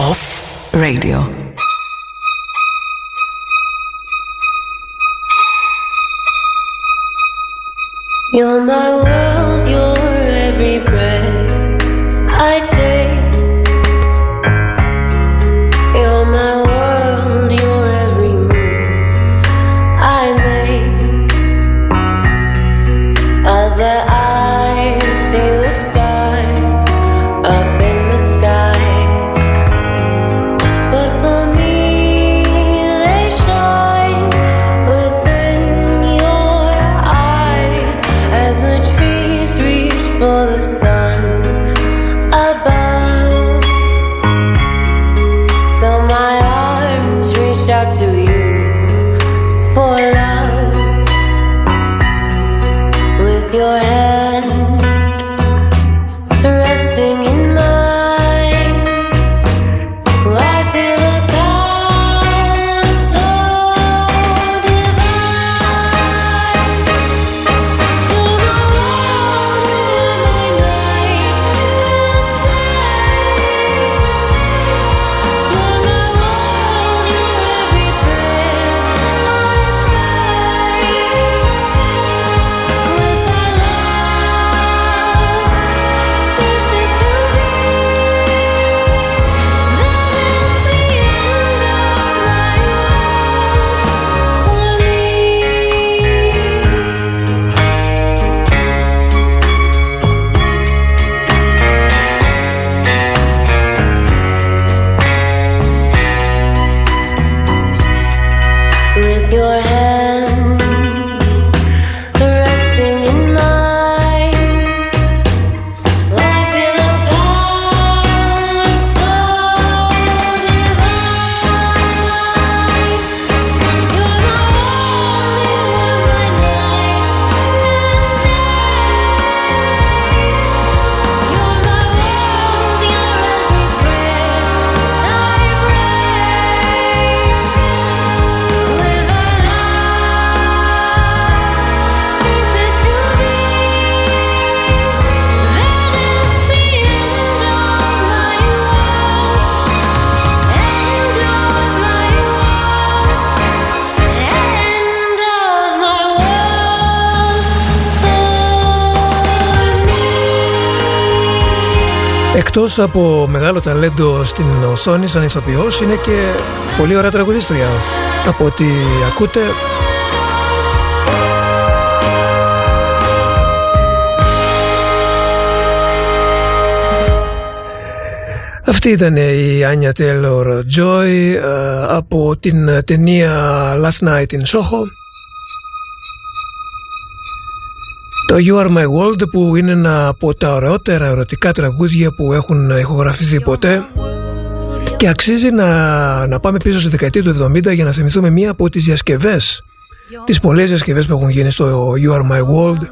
Off Radio. You're my world, Εκτός από μεγάλο ταλέντο στην οθόνη σαν ηθοποιός είναι και πολύ ωραία τραγουδίστρια. Από ό,τι ακούτε Αυτή ήταν η Άνια Taylor Joy ε, από την ταινία Last Night in Soho Το You Are My World που είναι ένα από τα ωραιότερα ερωτικά τραγούδια που έχουν ηχογραφηθεί ποτέ και αξίζει να, να πάμε πίσω στη δεκαετία του 70 για να θυμηθούμε μία από τις διασκευές τις πολλές διασκευές που έχουν γίνει στο You Are My World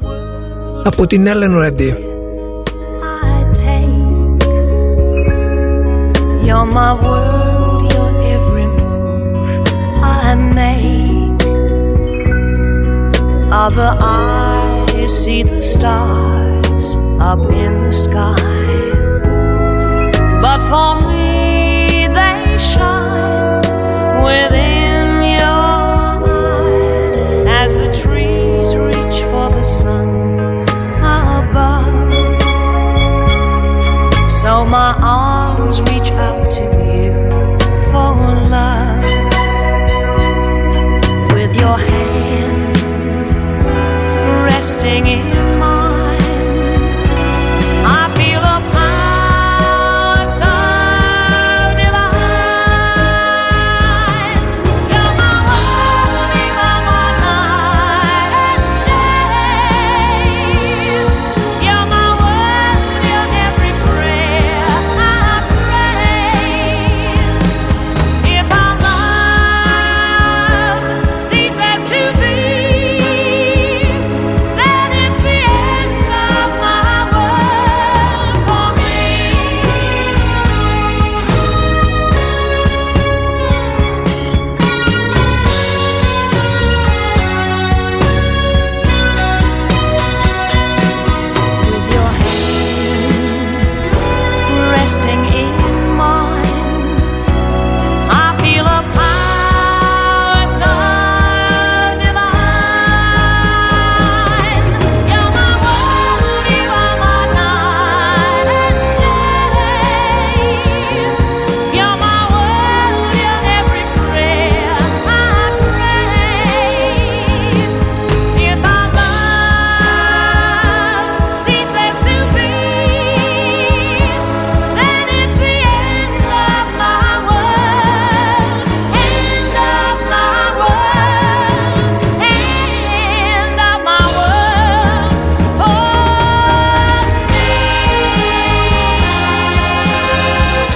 από την Ellen Reddy I take. You're my world, your every move I make. Other eyes see the stars up in the sky, but for me they shine within your resting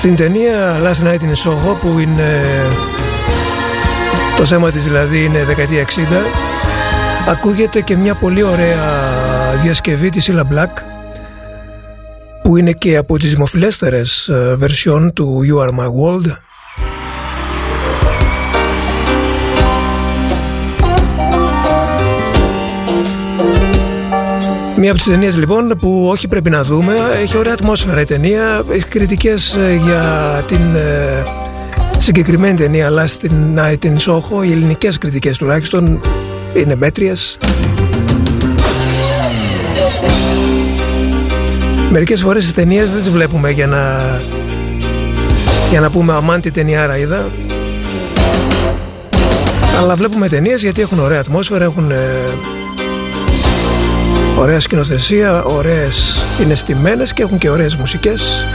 Στην ταινία Last Night in Soho που είναι το θέμα της δηλαδή είναι δεκαετία 60 ακούγεται και μια πολύ ωραία διασκευή της Illa Black που είναι και από τις δημοφιλέστερες version του You Are My World Μία από τις ταινίες λοιπόν που όχι πρέπει να δούμε έχει ωραία ατμόσφαιρα η ταινία. Έχει κριτικές ε, για την ε, συγκεκριμένη ταινία Last Night in Soho οι ελληνικές κριτικές τουλάχιστον είναι μέτριες. Μερικές φορές τις ταινίες δεν τις βλέπουμε για να για να πούμε αμάν τι ταινιάρα είδα αλλά βλέπουμε ταινίες γιατί έχουν ωραία ατμόσφαιρα έχουν ε, Ωραία σκηνοθεσία, ωραίες είναι στημένες και έχουν και ωραίες μουσικές.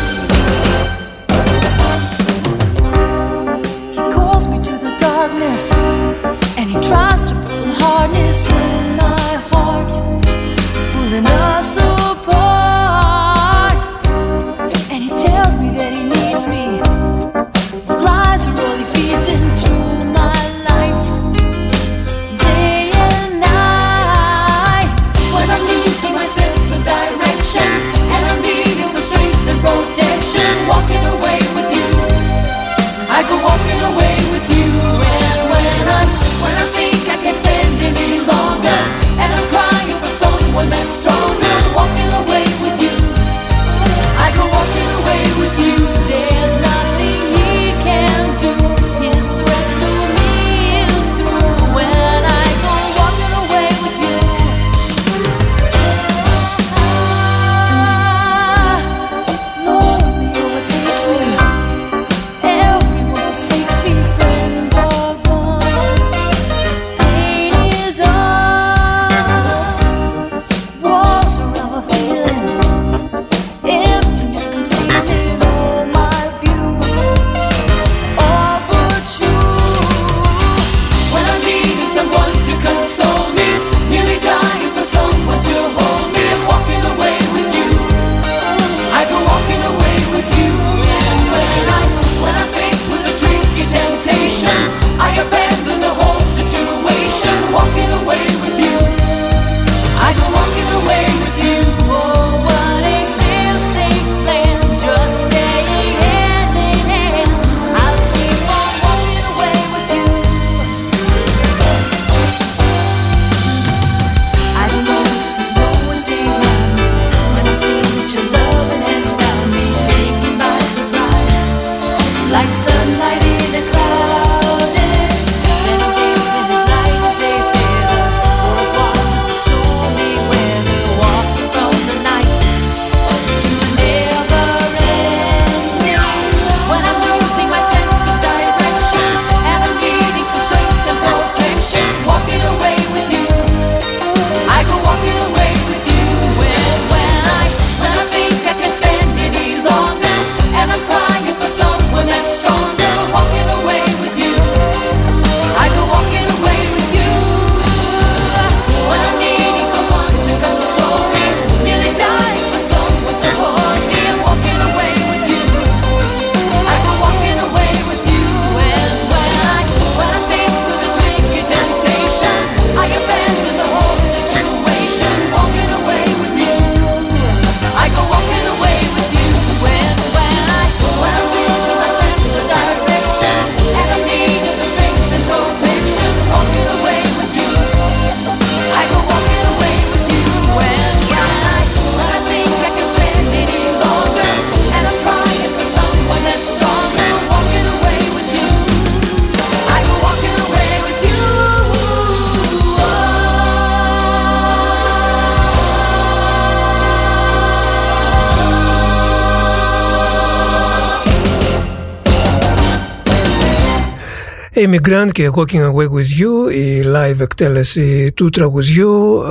Immigrant και Walking Away With You η live εκτέλεση του τραγουδιού.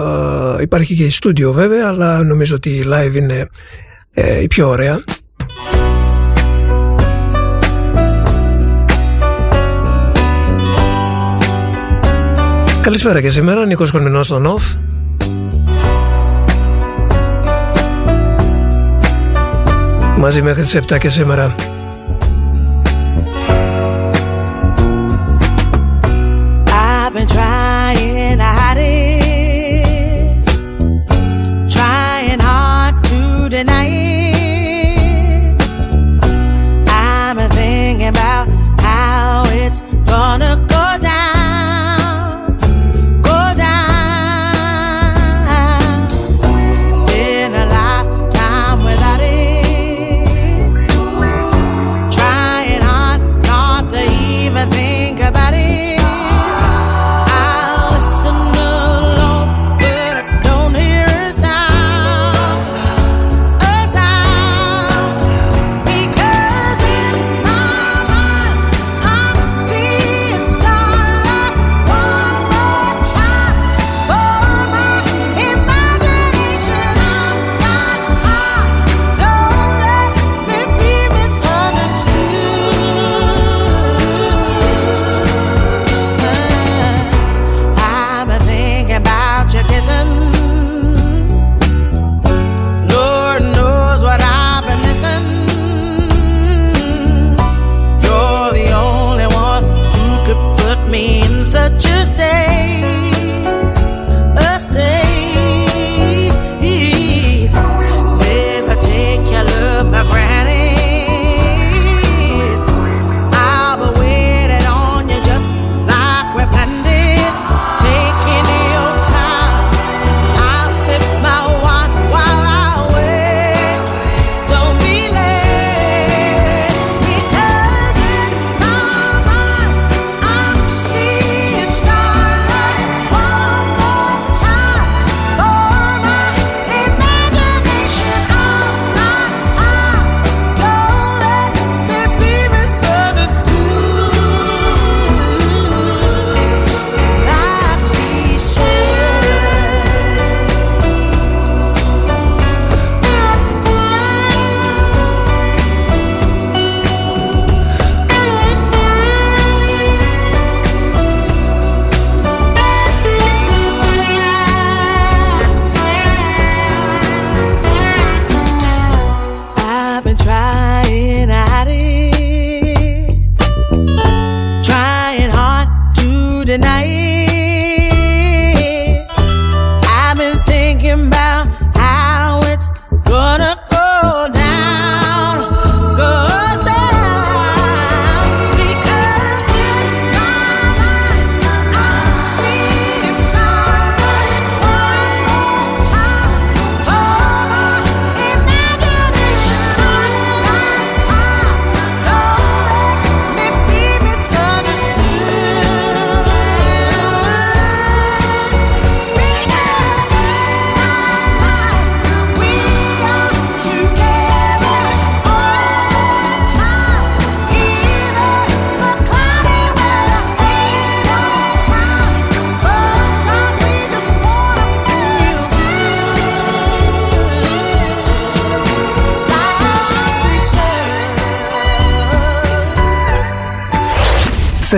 Υπάρχει και η στούντιο βέβαια αλλά νομίζω ότι η live είναι ε, η πιο ωραία. Καλησπέρα και σήμερα, Νίκος Κορμινός στον ΟΦ Μαζί μέχρι τις 7 και σήμερα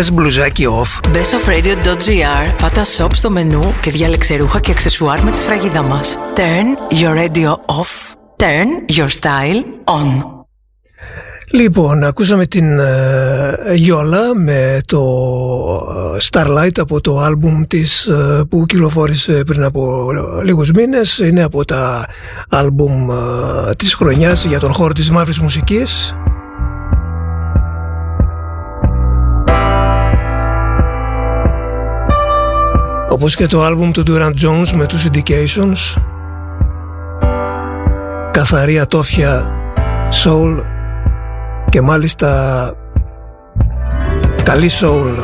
Θες μπλουζάκι off; bestofradio.gr Πάτα shop στο μενού και διάλεξε ρούχα και αξεσουάρ με τη σφραγίδα μας. Turn your radio off. Turn your style on. Λοιπόν, ακούσαμε την Γιόλα με το Starlight από το άλμπουμ της που κυκλοφόρησε πριν από λίγους μήνες. Είναι από τα άλμπουμ της χρονιάς για τον χώρο της μαύρης μουσικής. Όπως και το άλμπουμ του Durant Jones με τους Indications. Καθαρή ατόφια soul και μάλιστα καλή soul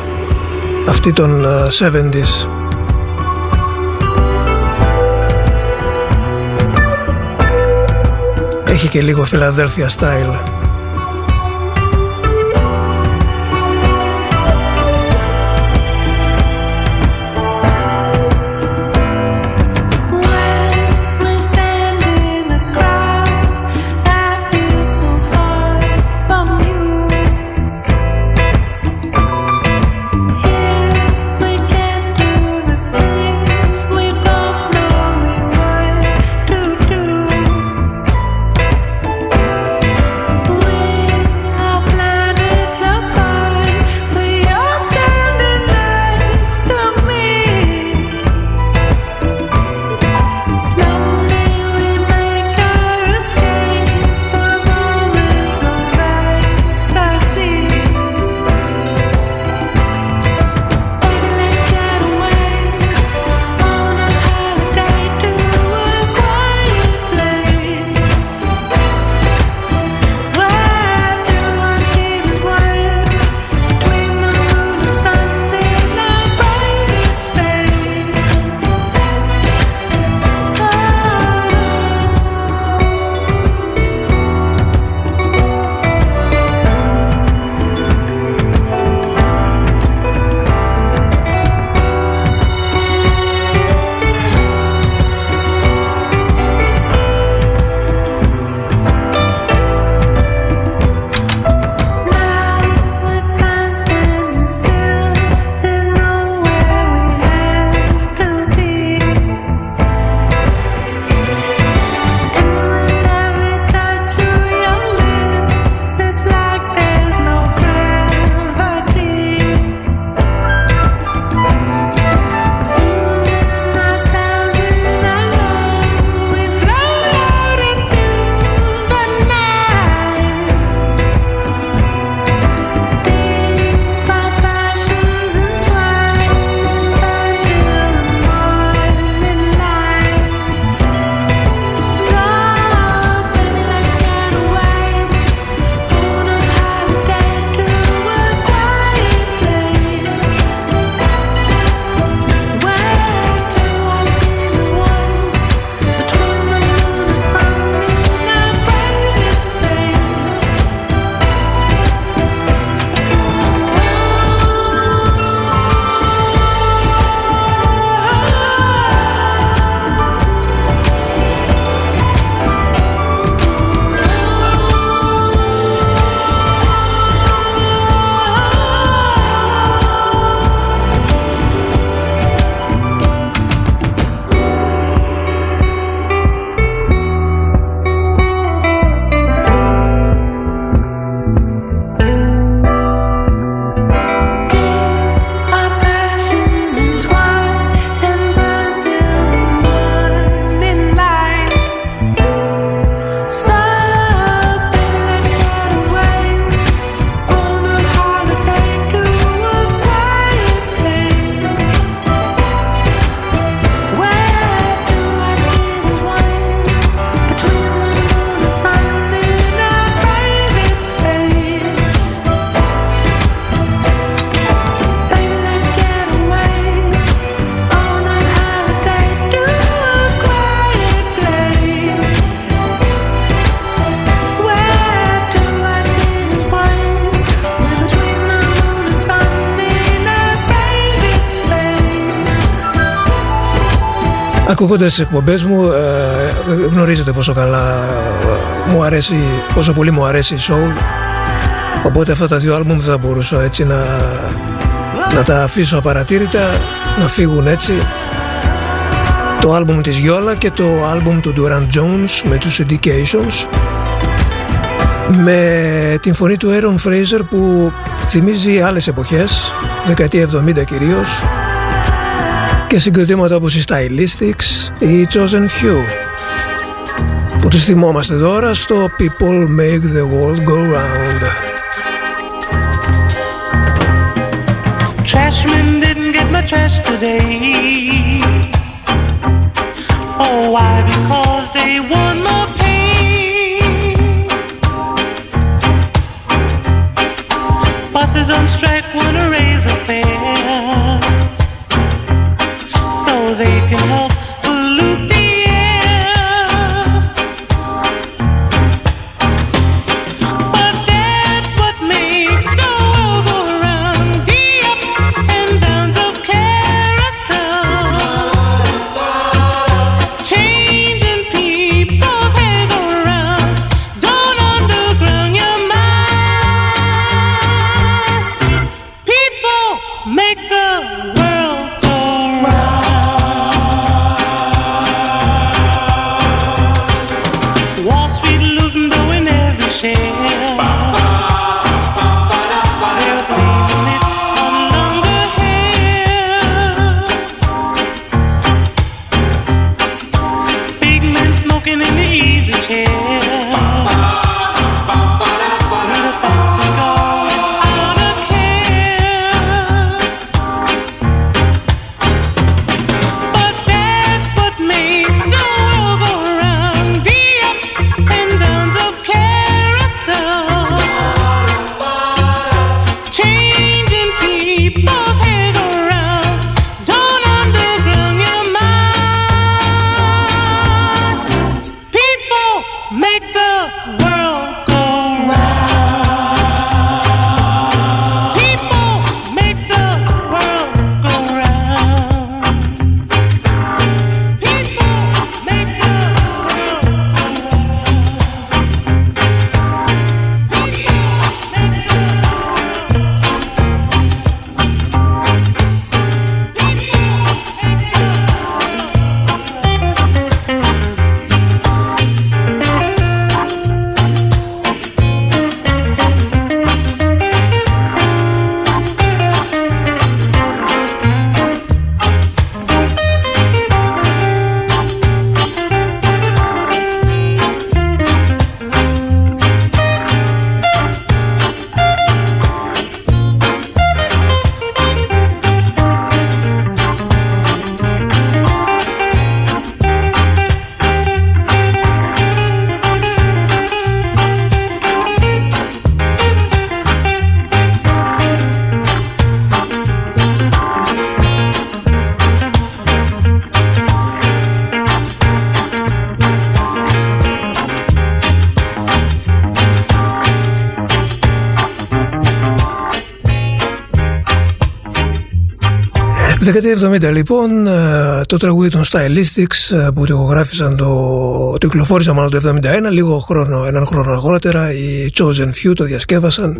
αυτή των 70s έχει και λίγο Philadelphia style Ακούγοντας τις εκπομπές μου, ε, γνωρίζετε πόσο καλά ε, μου αρέσει, πόσο πολύ μου αρέσει η soul. Οπότε αυτά τα δύο άλμπουμ θα μπορούσα έτσι να, να τα αφήσω απαρατήρητα, να φύγουν έτσι. Το άλμπουμ της Γιόλα και το άλμπουμ του Durant Jones με τους Indications με την φωνή του Aaron Fraser που θυμίζει άλλες εποχές, δεκαετία 70 κυρίως και συγκριτήματα όπως οι Stylistics ή οι Chosen Few που τους θυμόμαστε τώρα στο People Make the World Go Round. Trashmen didn't get my trash today. Oh, why? Because they want more pain. Buses on strike wanna raise a fare so they can help Δεκαετία 70 λοιπόν, ε, το τραγούδι των Stylistics ε, που το ηχογράφησαν το, το κυκλοφόρησαν μάλλον το 71, λίγο χρόνο, έναν χρόνο αργότερα, οι Chosen Few το διασκεύασαν.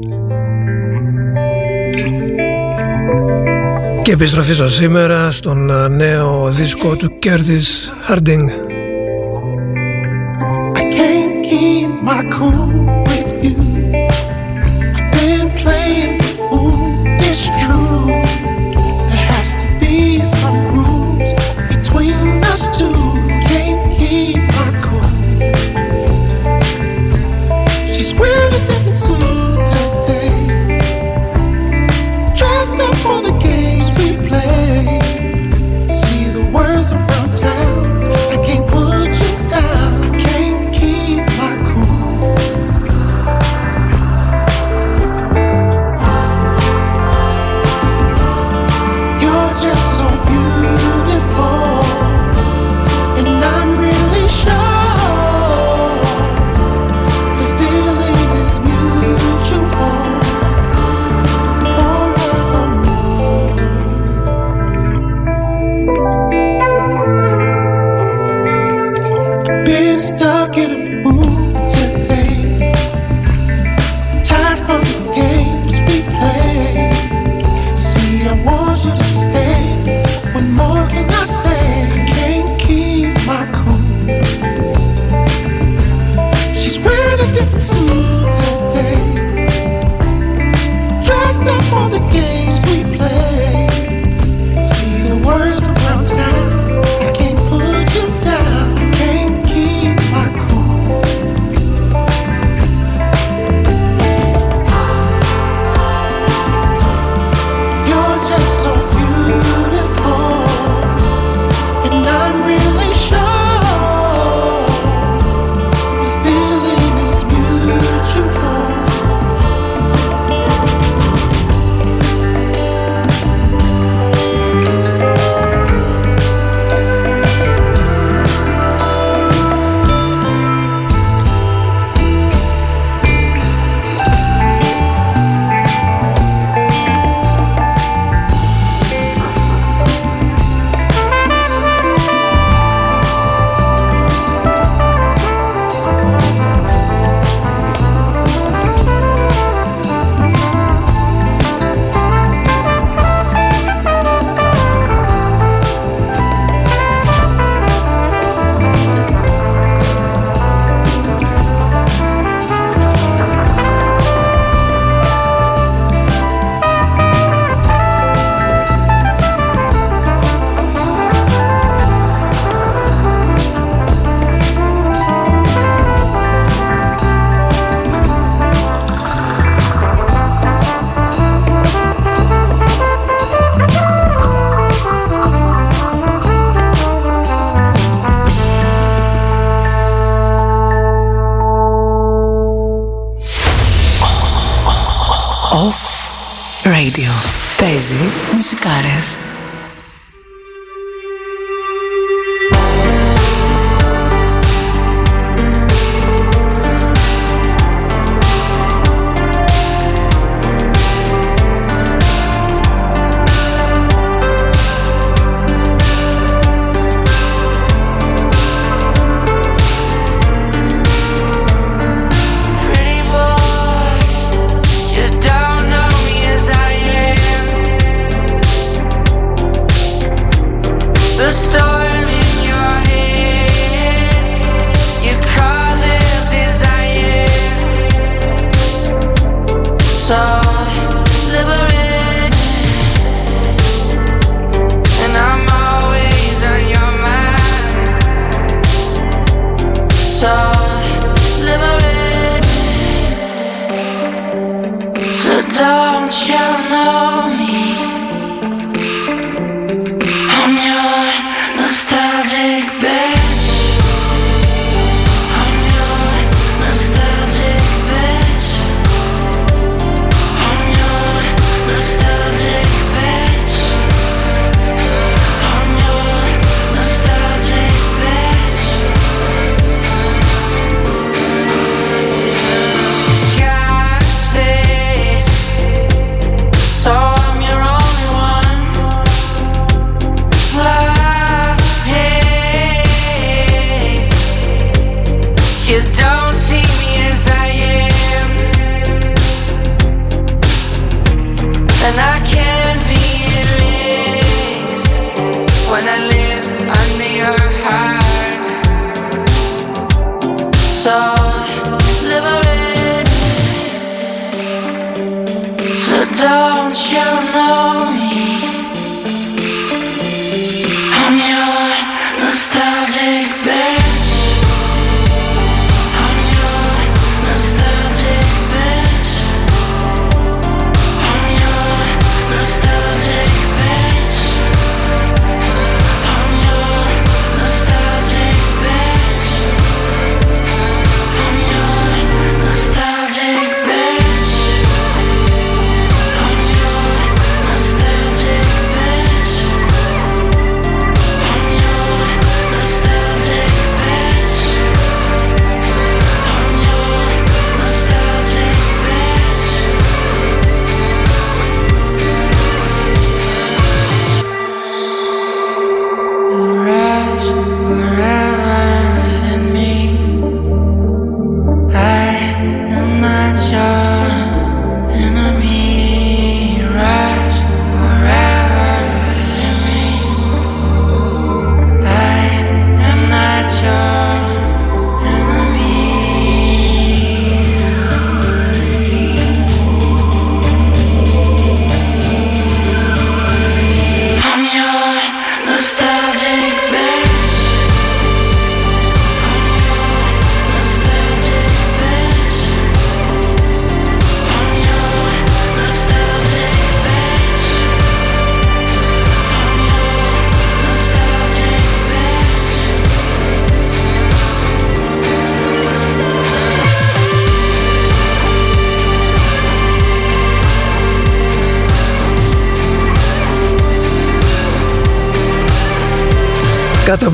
Και επιστροφή στο σήμερα στον ε, νέο δίσκο του Curtis Harding.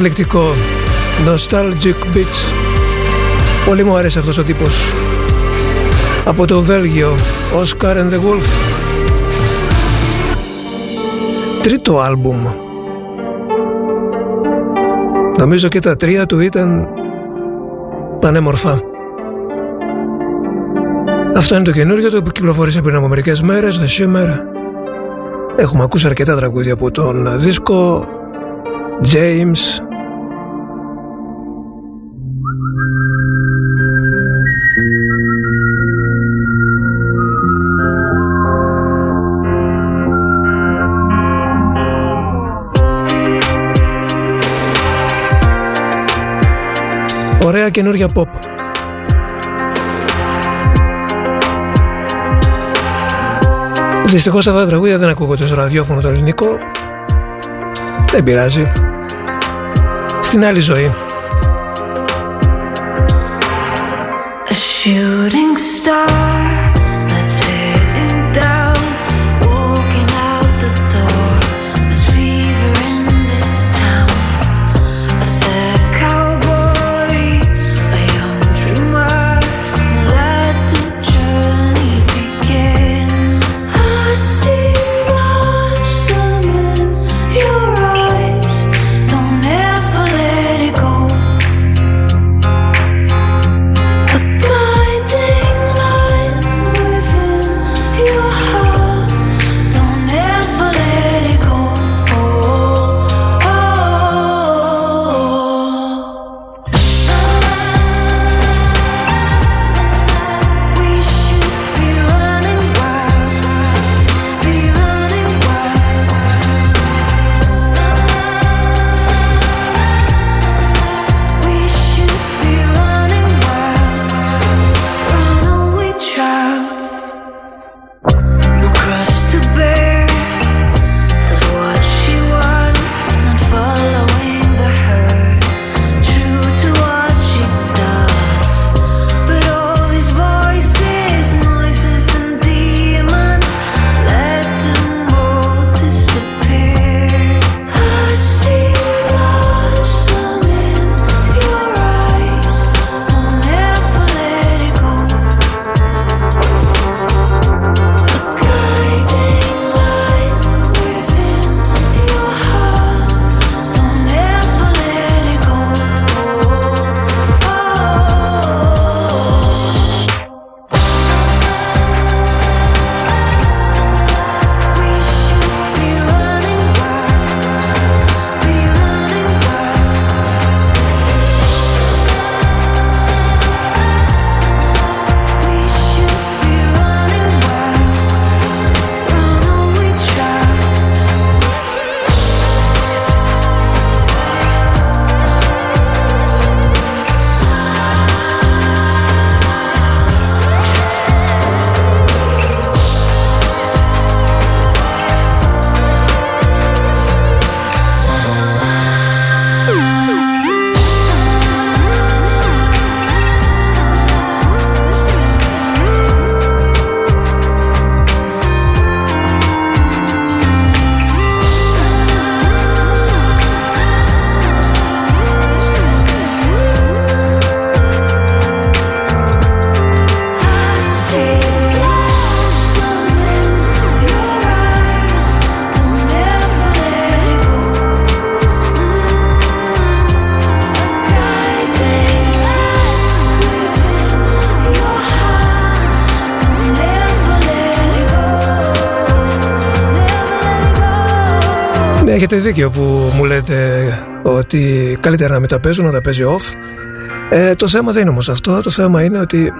Καταπληκτικό. Nostalgic Beats. Πολύ μου άρεσε αυτός ο τύπος. Από το Βέλγιο Oscar and the Wolf. Τρίτο άλμπουμ. Νομίζω και τα τρία του ήταν πανέμορφα. Αυτό είναι το καινούργιο το που κυκλοφόρησε πριν από μερικές μέρες The Shimmer. Έχουμε ακούσει αρκετά τραγούδια από τον δίσκο James Ωραία καινούργια pop. Δυστυχώς αυτά τα τραγούδια δεν ακούγονται στο ραδιόφωνο το ελληνικό. Δεν πειράζει. Στην άλλη ζωή. A shooting star ότι καλύτερα να μην τα παίζουν, να τα παίζει off. Ε, το θέμα δεν είναι όμως αυτό. Το θέμα είναι ότι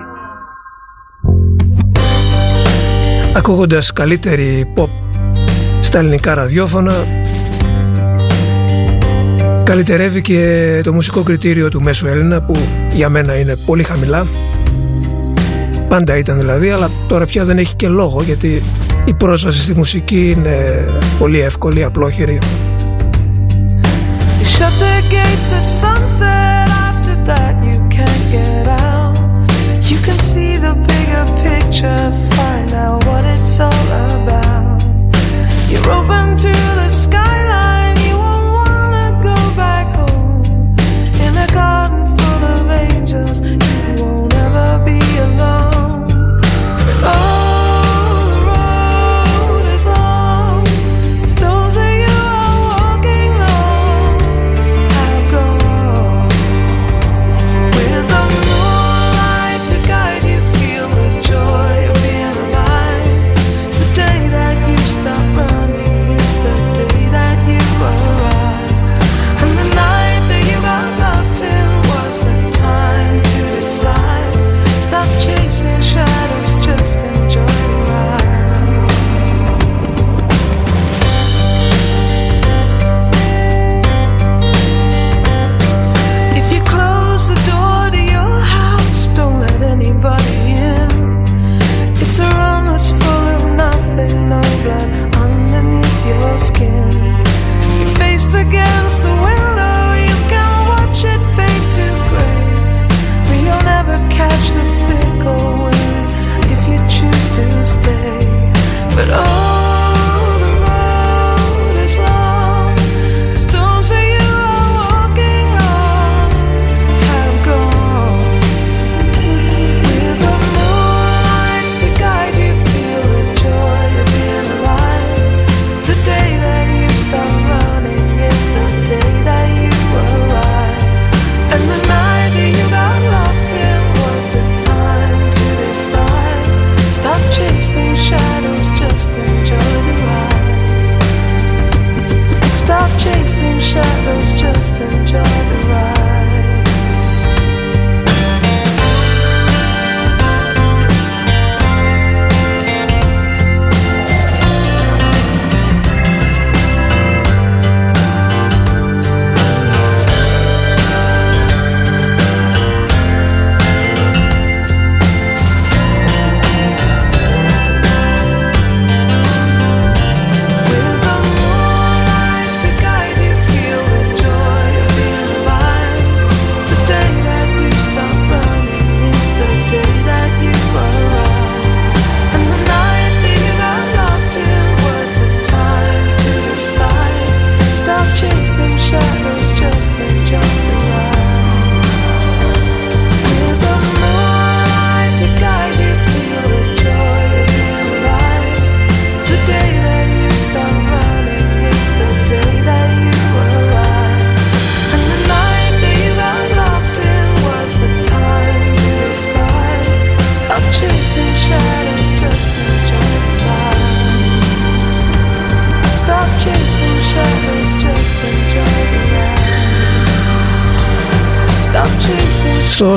ακούγοντας καλύτερη pop στα ελληνικά ραδιόφωνα καλυτερεύει και το μουσικό κριτήριο του μέσου Έλληνα που για μένα είναι πολύ χαμηλά πάντα ήταν δηλαδή αλλά τώρα πια δεν έχει και λόγο γιατί η πρόσβαση στη μουσική είναι πολύ εύκολη, απλόχερη They shut the gates at sunset. After that, you can't get out. You can see the bigger picture, find out what it's all about. You're open to the skyline.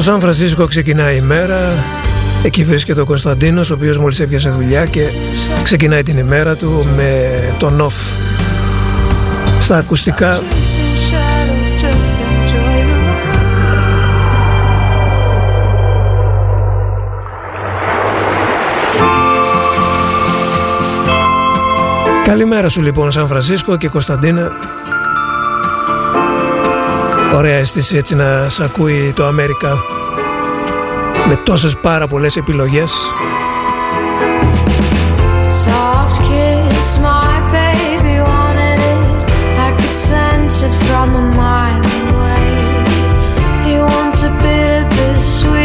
Σαν Φρανσίσκο ξεκινάει η μέρα. Εκεί βρίσκεται ο Κωνσταντίνος ο οποίος μόλις έπιασε δουλειά και ξεκινάει την ημέρα του με τον off. Στα ακουστικά. Καλημέρα σου λοιπόν Σαν Φρανσίσκο και Κωνσταντίνα. Ωραία αίσθηση έτσι να σ' ακούει το Αμέρικα με τόσες πάρα πολλές επιλογές Soft kiss, my baby wanted it I could sense it from a mile away He wants a bit of this sweet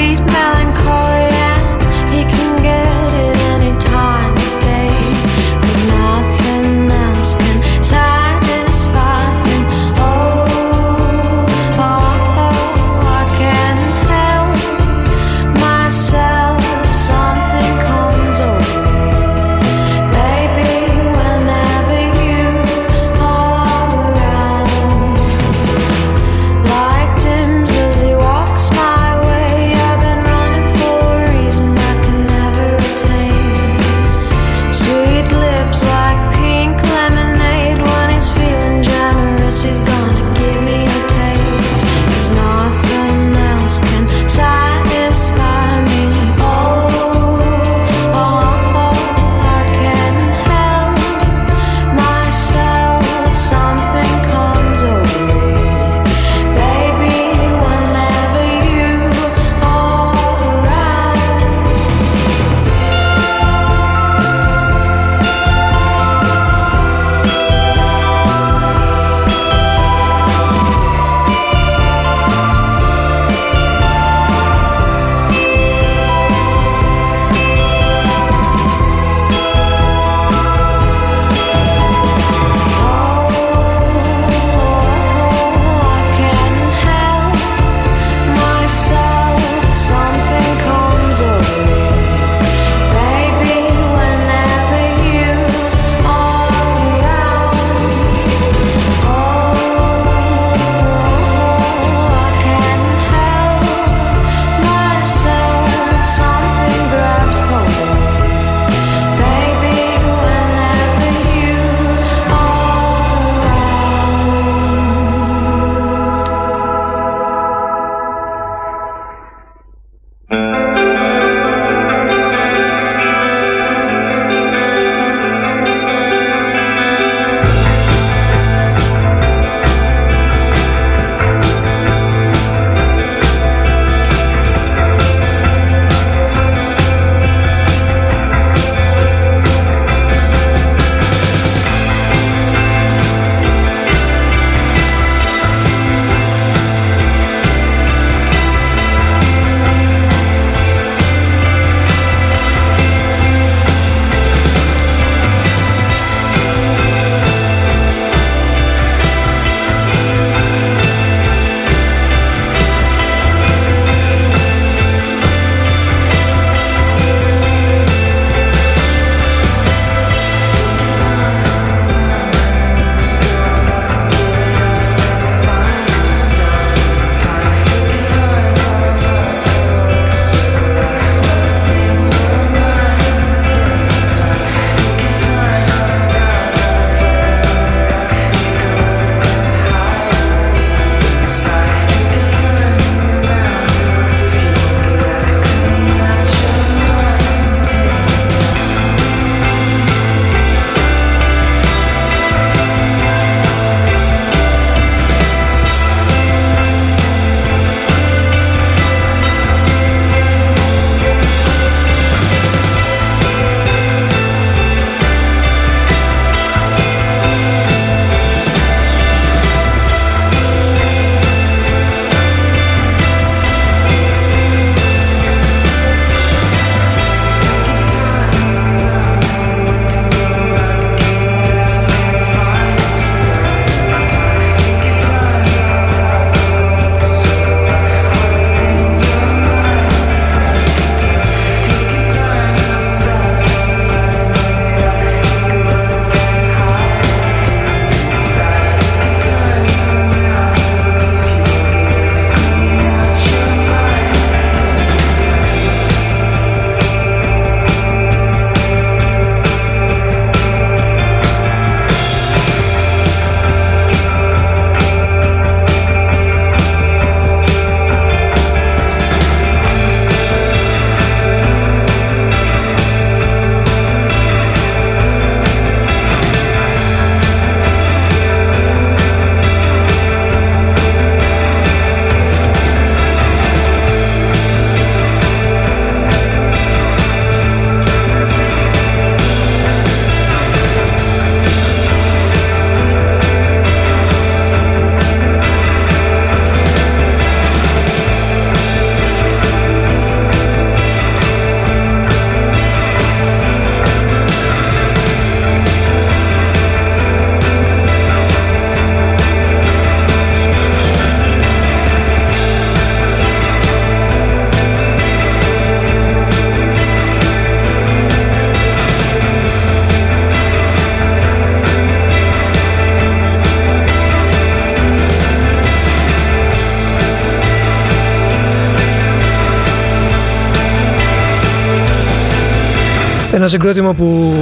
Ένα συγκρότημα που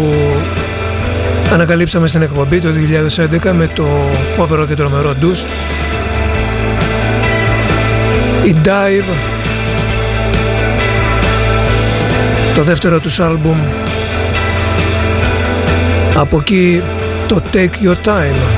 ανακαλύψαμε στην εκπομπή το 2011 με το φόβερο και τρομερό Dust. Η Dive, το δεύτερο τους άλμπουμ. Από εκεί το Take Your Time.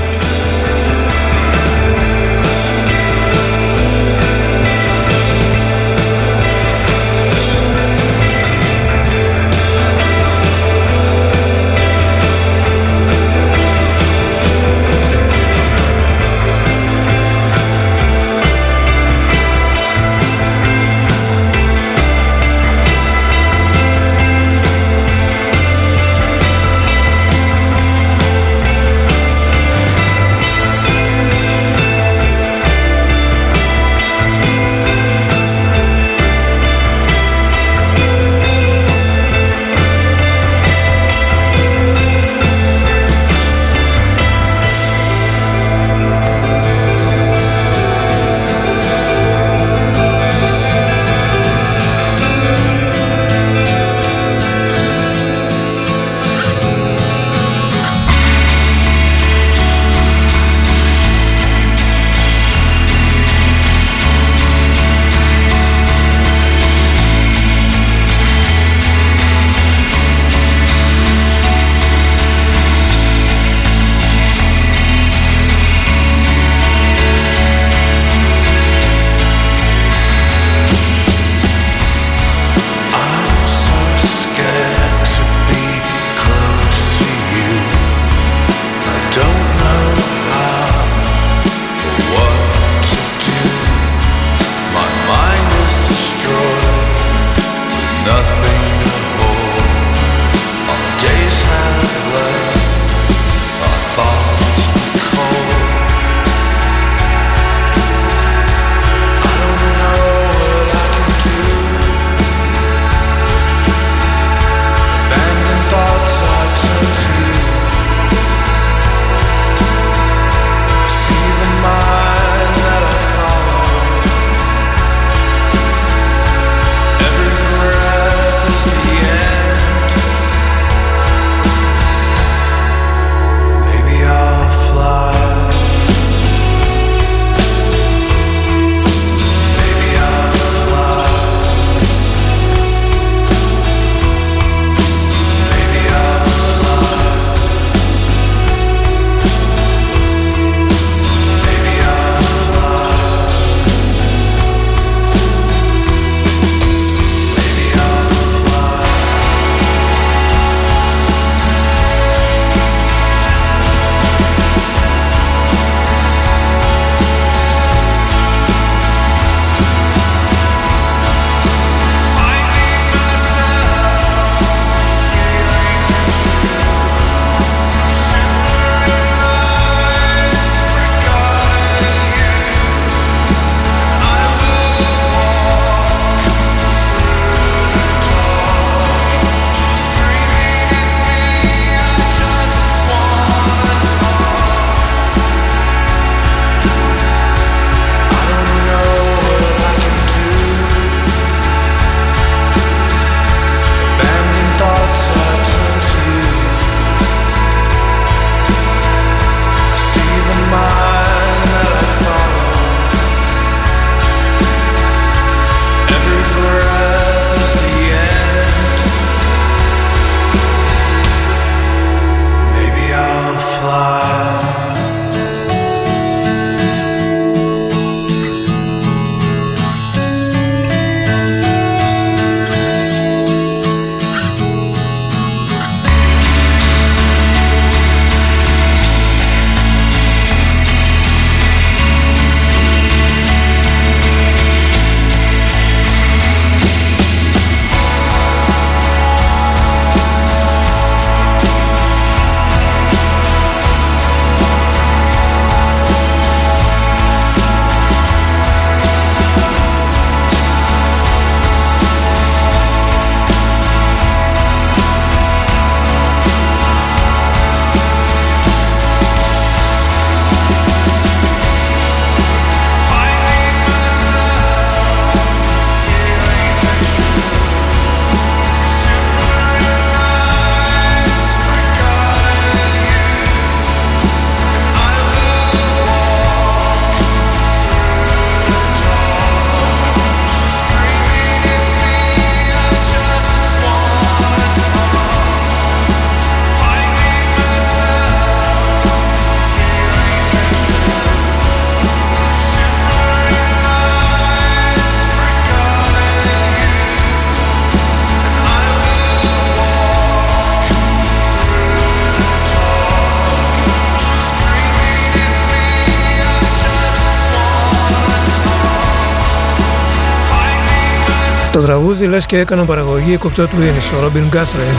Τραγούδι λες και έκαναν παραγωγή κοκτό του Ίνις, ο Ρόμπιν Γκάθρεϊ.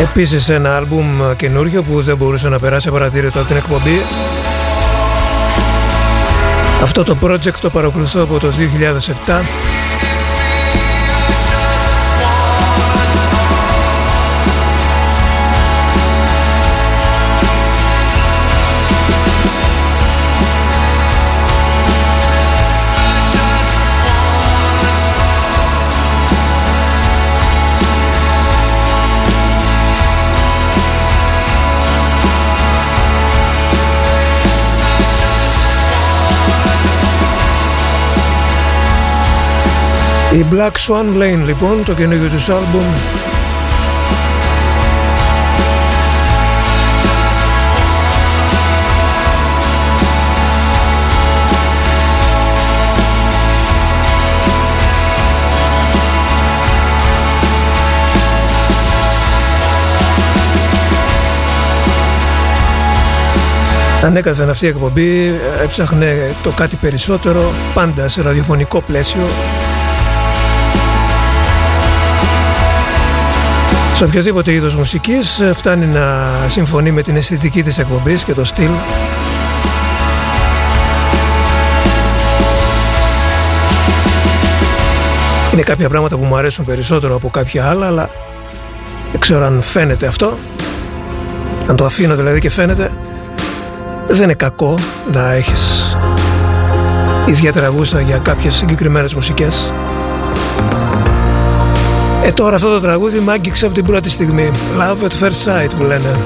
Επίσης ένα άλμπουμ καινούριο που δεν μπορούσε να περάσει παρατήρητο από την εκπομπή. Αυτό το project το παρακολουθώ από το 2007 Η Black Swan Lane λοιπόν, το καινούργιο τους άλμπουμ. Ανέκαθεν αυτή η εκπομπή, έψαχνε το κάτι περισσότερο, πάντα σε ραδιοφωνικό πλαίσιο, Σε οποιοδήποτε είδος μουσικής ε, φτάνει να συμφωνεί με την αισθητική της εκπομπής και το στυλ. Είναι κάποια πράγματα που μου αρέσουν περισσότερο από κάποια άλλα, αλλά δεν ξέρω αν φαίνεται αυτό. Αν το αφήνω δηλαδή και φαίνεται, δεν είναι κακό να έχεις ιδιαίτερα γούστα για κάποιες συγκεκριμένες μουσικές. Ε τώρα αυτό το τραγούδι μ' άγγιξε από την πρώτη στιγμή. Love at first sight που λένε.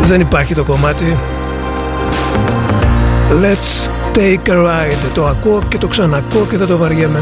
Δεν υπάρχει το κομμάτι. Let's take a ride. Το ακούω και το ξανακούω και δεν το βαριέμαι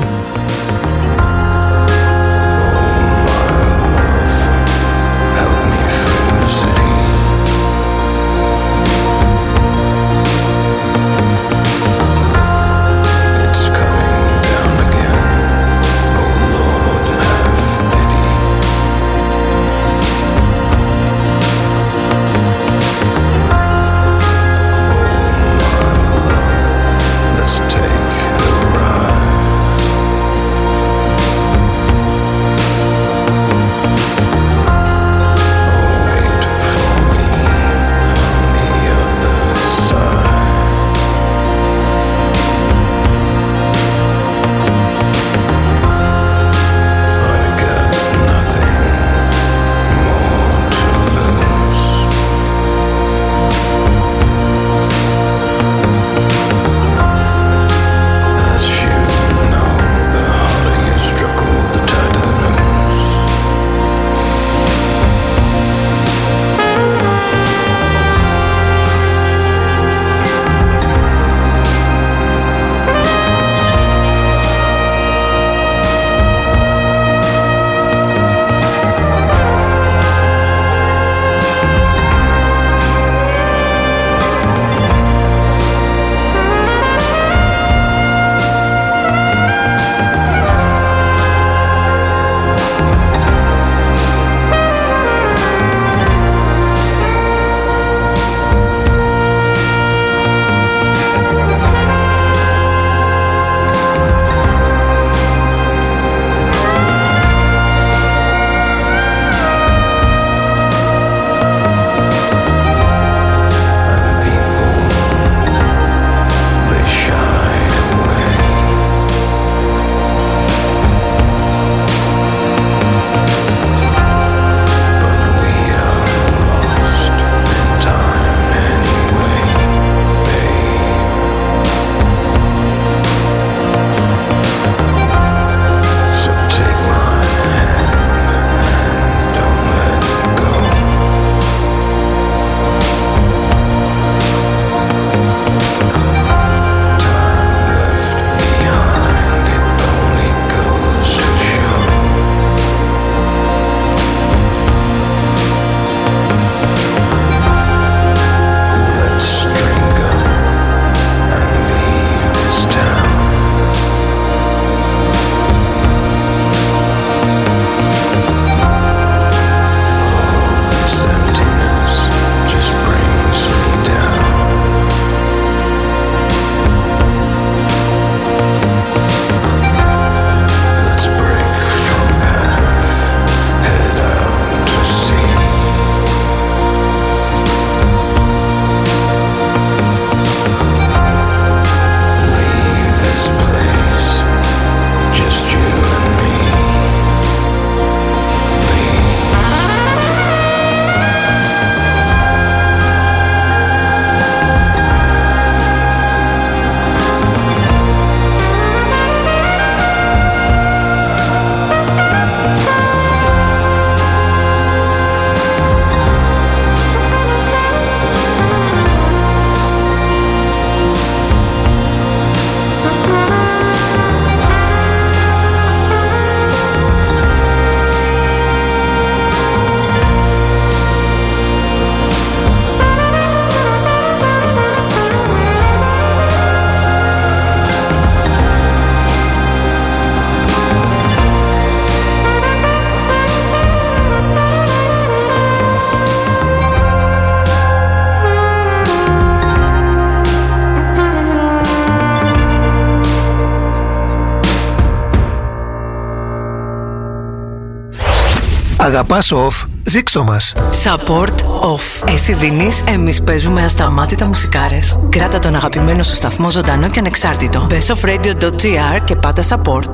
Αγαπάς off, ζήξτο μας. Support off. Εσύ δίνεις, εμείς παίζουμε ασταμάτητα μουσικάρες. Κράτα τον αγαπημένο σου σταθμό ζωντανό και ανεξάρτητο. bestofradio.gr και πάτα support.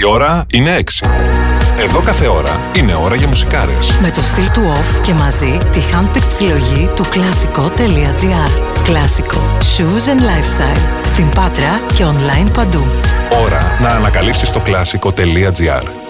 Η ώρα είναι 6. Εδώ κάθε ώρα είναι ώρα για μουσικάρες. Με το στυλ του off και μαζί τη handpicked συλλογή του κλασικό.gr. Κλασικό. Shoes and lifestyle. Στην Πάτρα και online παντού. Ώρα να ανακαλύψεις το κλασικό.gr.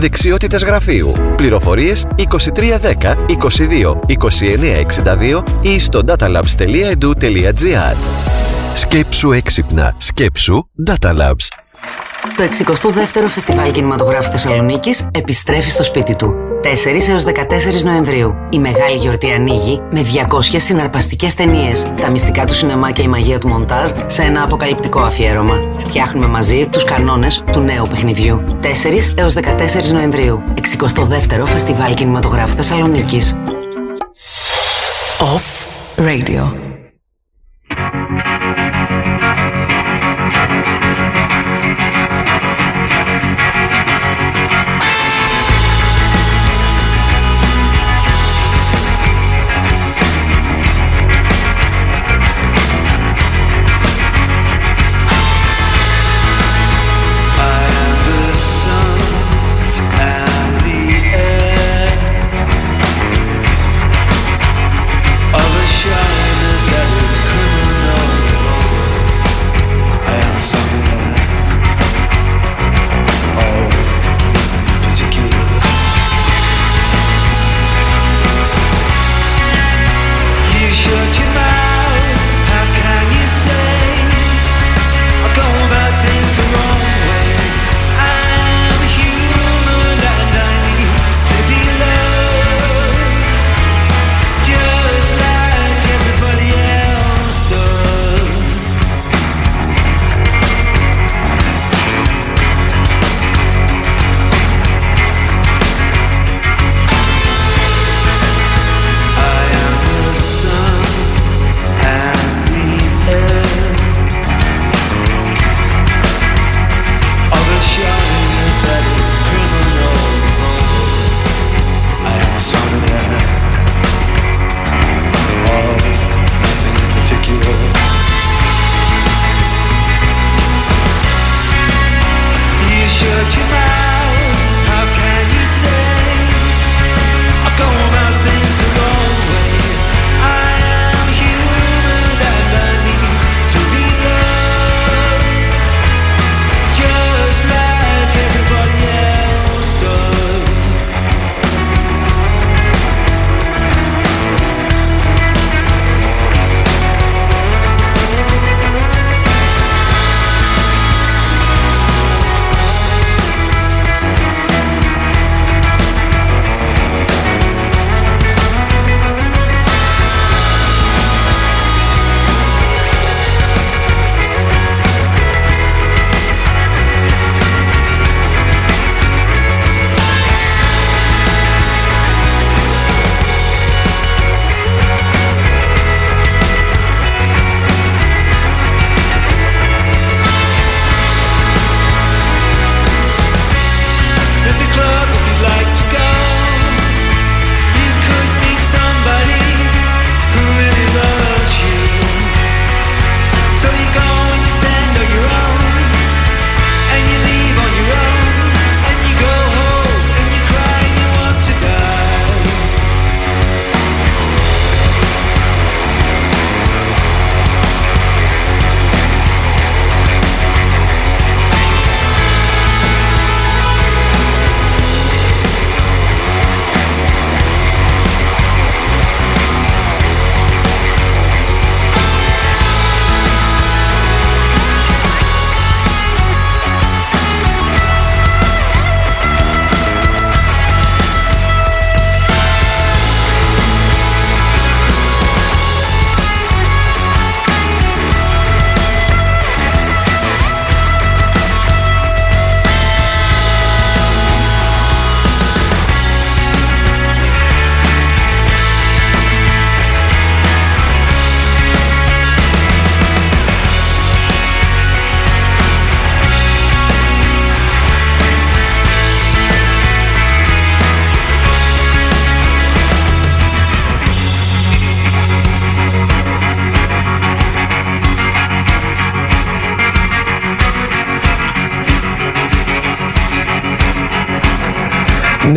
δεξιότητες γραφείου. Πληροφορίες 2310 22 2962 ή στο datalabs.edu.gr Σκέψου έξυπνα. Σκέψου Data Labs. Το 62ο Φεστιβάλ Κινηματογράφου Θεσσαλονίκης επιστρέφει στο σπίτι του. 4 έως 14 Νοεμβρίου. Η μεγάλη γιορτή ανοίγει με 200 συναρπαστικές ταινίες. Τα μυστικά του σινεμά και η μαγεία του μοντάζ σε ένα αποκαλυπτικό αφιέρωμα. Φτιάχνουμε μαζί τους κανόνες του νέου παιχνιδιού. 4 έως 14 Νοεμβρίου. 62ο Φεστιβάλ Κινηματογράφου Θεσσαλονίκης. Off Radio.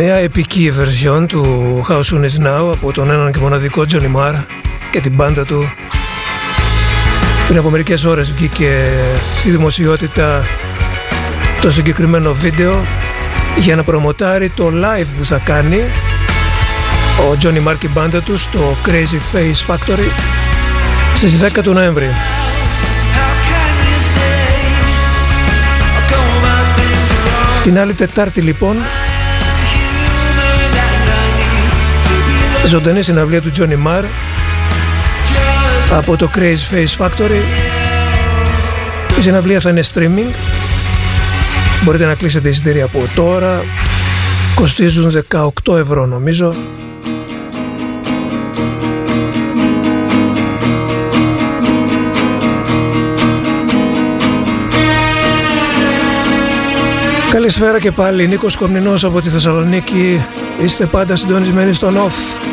Νέα επική version του How Soon Is Now από τον έναν και μοναδικό Johnny Marr και την μπάντα του πριν από μερικές ώρες βγήκε στη δημοσιότητα το συγκεκριμένο βίντεο για να προμοτάρει το live που θα κάνει ο Johnny Marr και η μπάντα του στο Crazy Face Factory στις 10 του Νοέμβρη. Την άλλη Τετάρτη λοιπόν ζωντανή συναυλία του Johnny Marr. Από το Crazy Face Factory. Η συναυλία θα είναι streaming. Μπορείτε να κλείσετε εισιτήρια από τώρα. Κοστίζουν 18 ευρώ νομίζω. Καλησπέρα και πάλι, Νίκος Κομνηνός από τη Θεσσαλονίκη. Είστε πάντα συντονισμένοι στον OFF.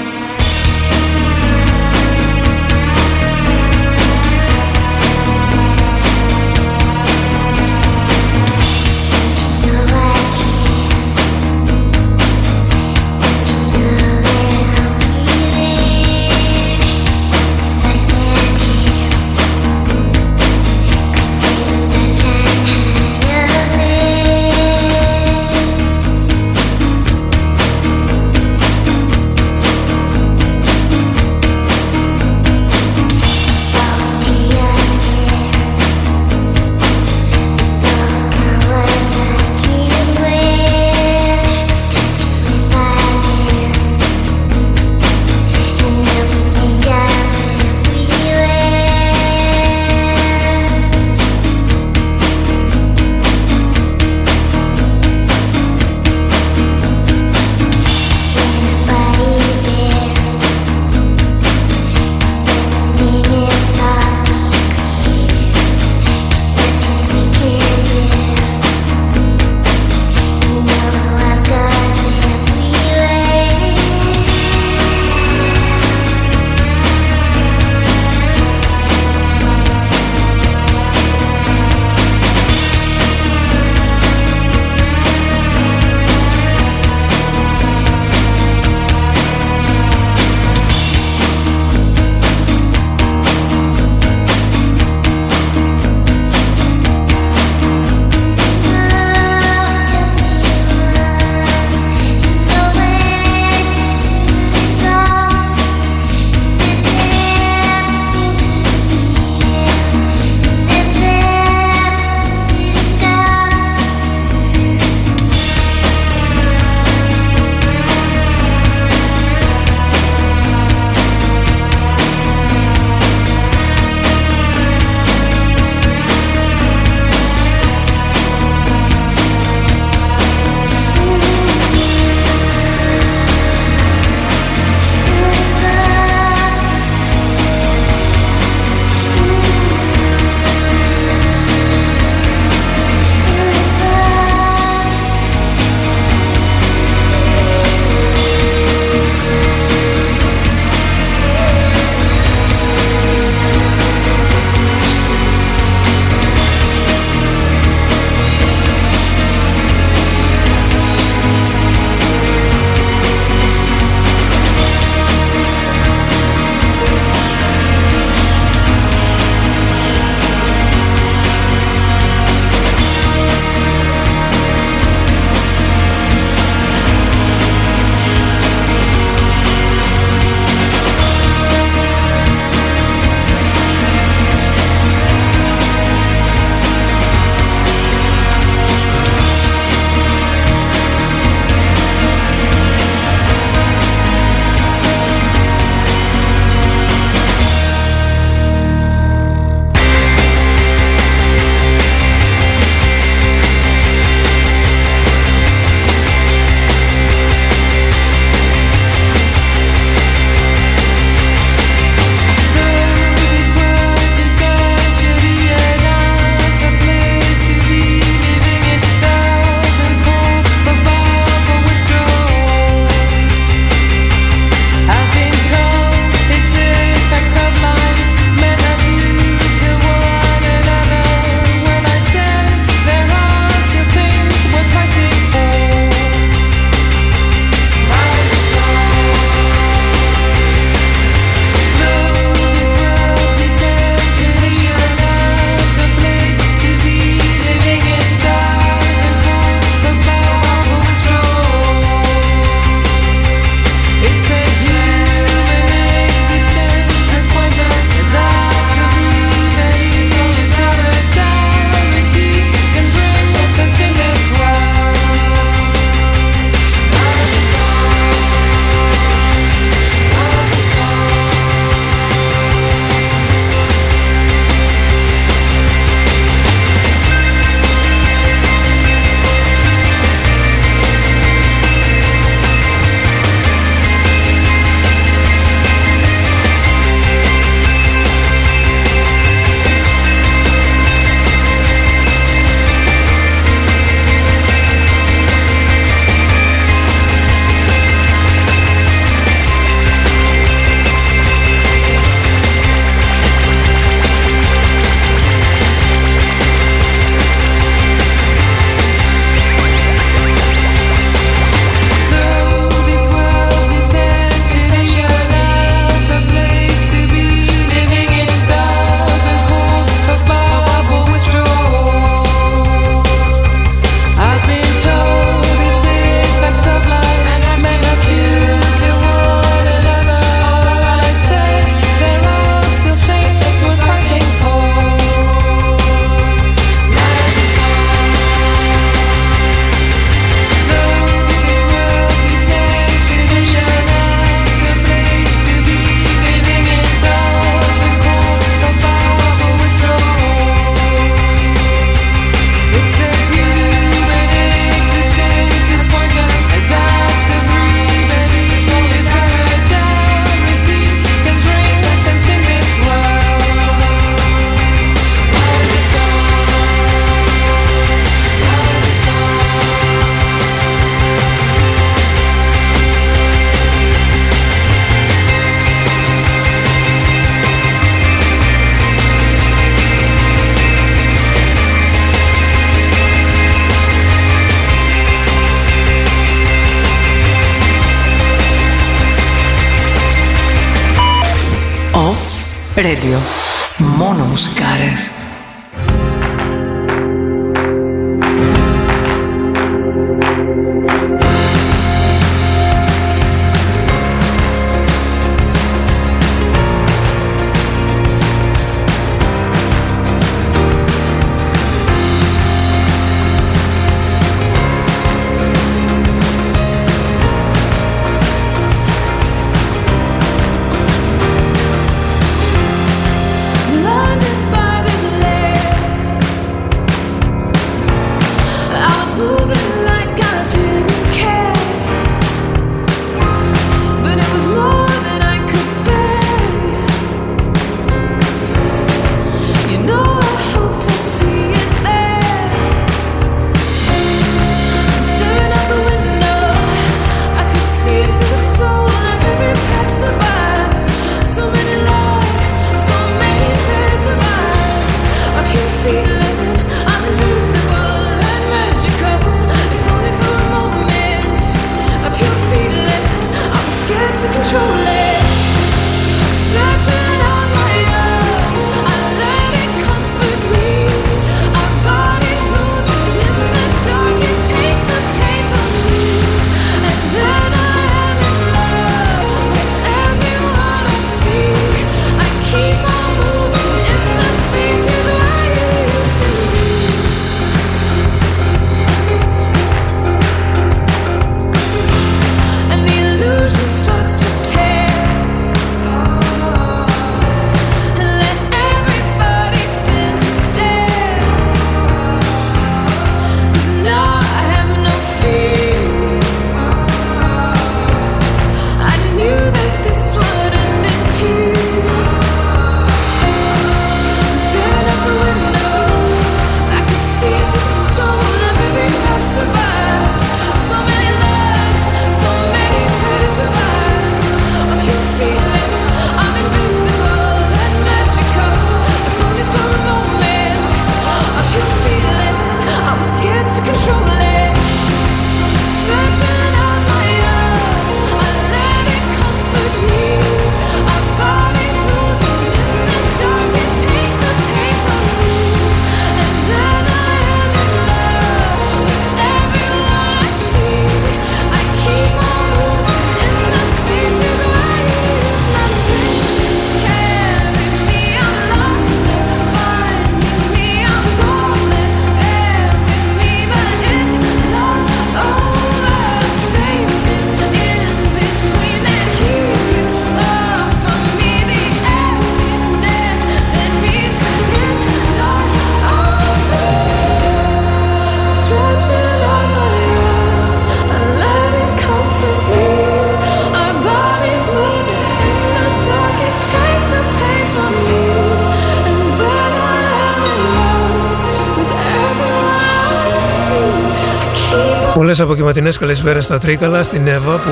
Πολλές αποκοιματινές καλησπέρες στα Τρίκαλα, στην Εύα που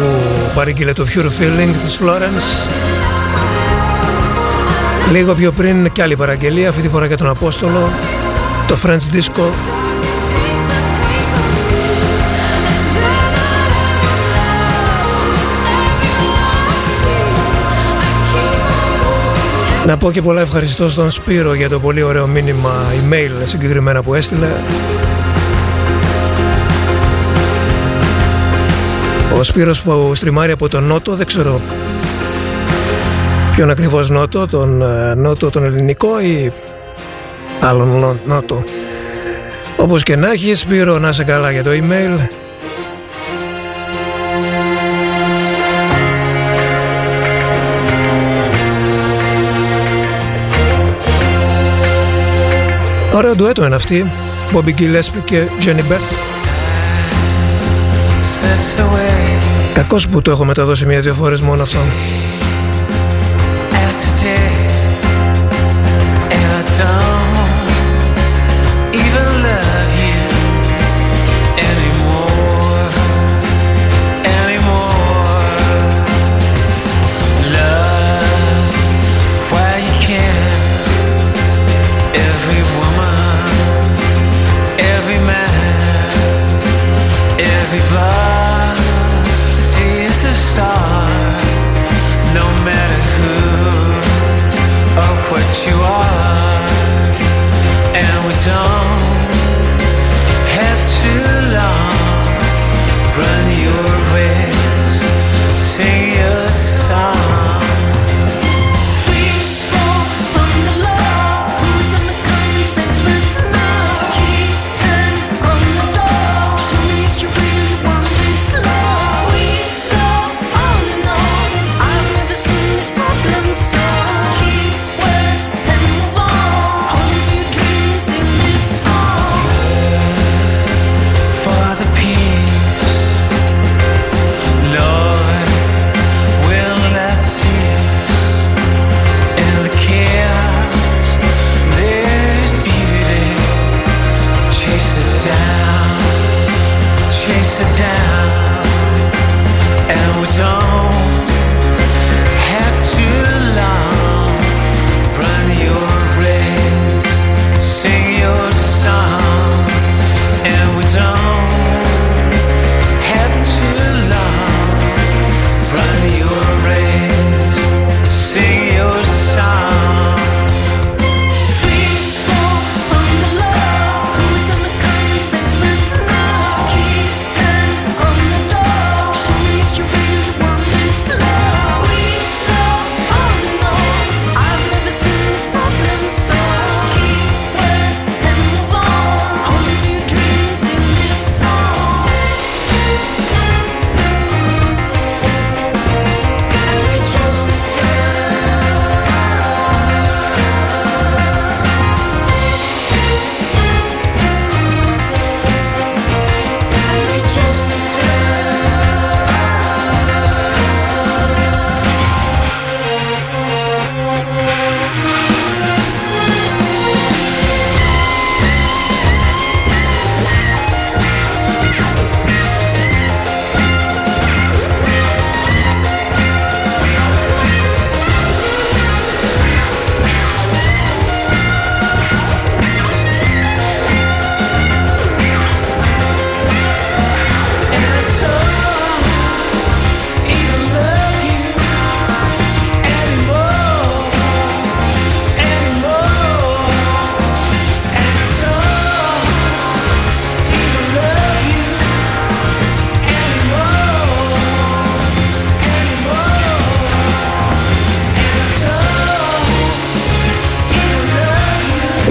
παρήγγειλε το Pure Feeling της Florence. Λίγο πιο πριν και άλλη παραγγελία, αυτή τη φορά για τον Απόστολο, το French Disco. Να πω και πολλά ευχαριστώ στον Σπύρο για το πολύ ωραίο μήνυμα email συγκεκριμένα που έστειλε. Ο Σπύρος που στριμάρει από τον Νότο, δεν ξέρω ποιον ακριβώς Νότο, τον ε, Νότο τον ελληνικό ή άλλον Νότο. Όπως και να έχεις Σπύρο να σε καλά για το email. Ωραίο ντουέτο είναι αυτή, Bobby Gillespie και Jenny Beth. Κακός που το έχω μεταδώσει μία-δύο φορές μόνο αυτό.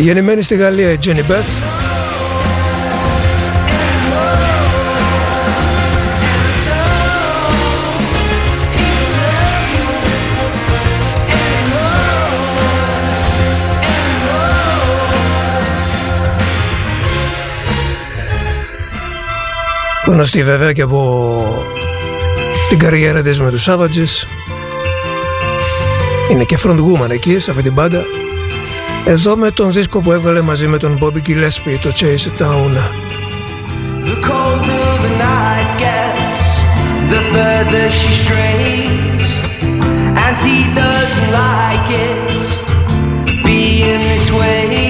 Γεννημένη στη Γαλλία η Jenny Beth Γνωστή βέβαια και από την καριέρα της με τους Savages. Είναι και frontwoman εκεί, σε αυτή την μπάντα. Εδώ με τον δίσκο που έβγαλε μαζί με τον Bobby Gillespie, το Chase It Down. The colder the night gets, the further she strays. And he doesn't like it being this way.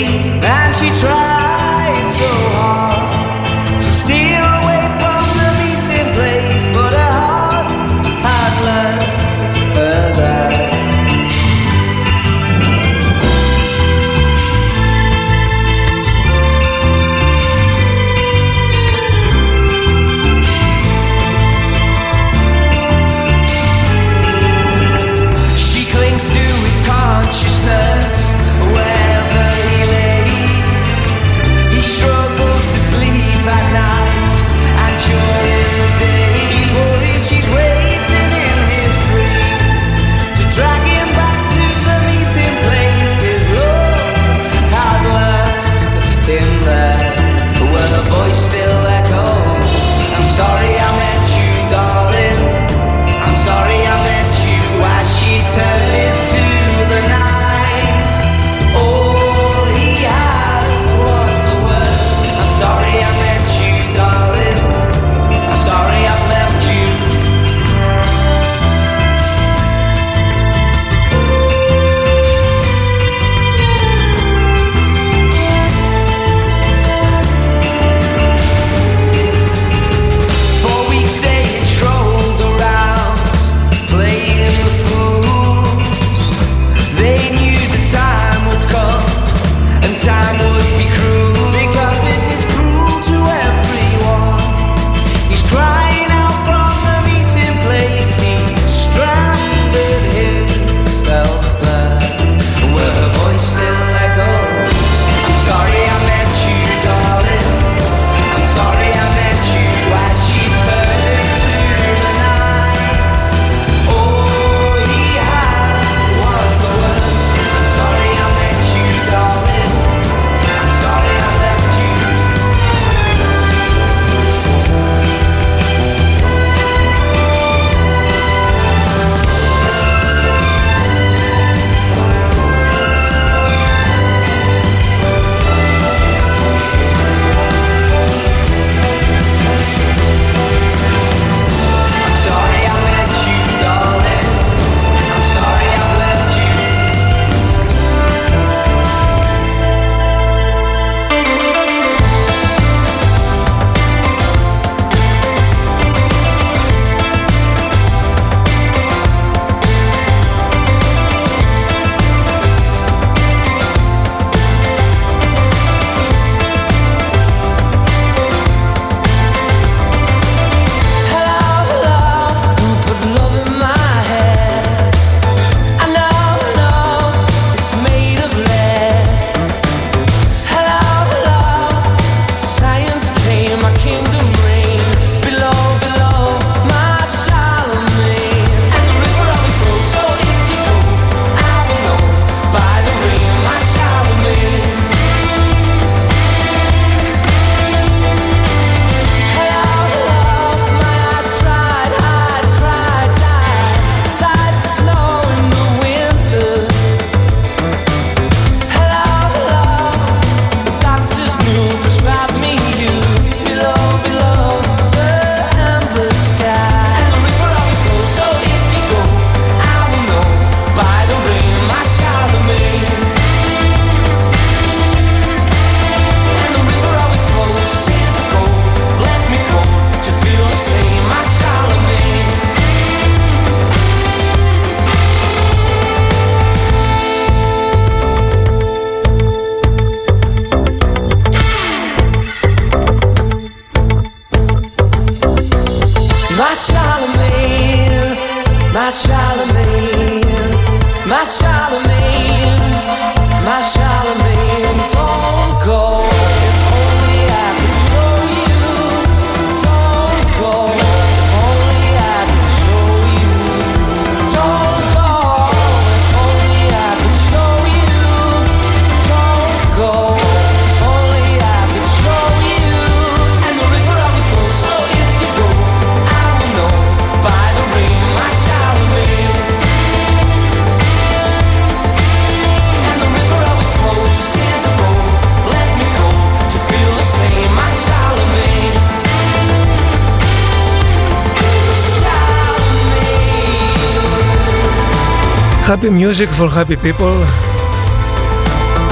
Happy music for happy people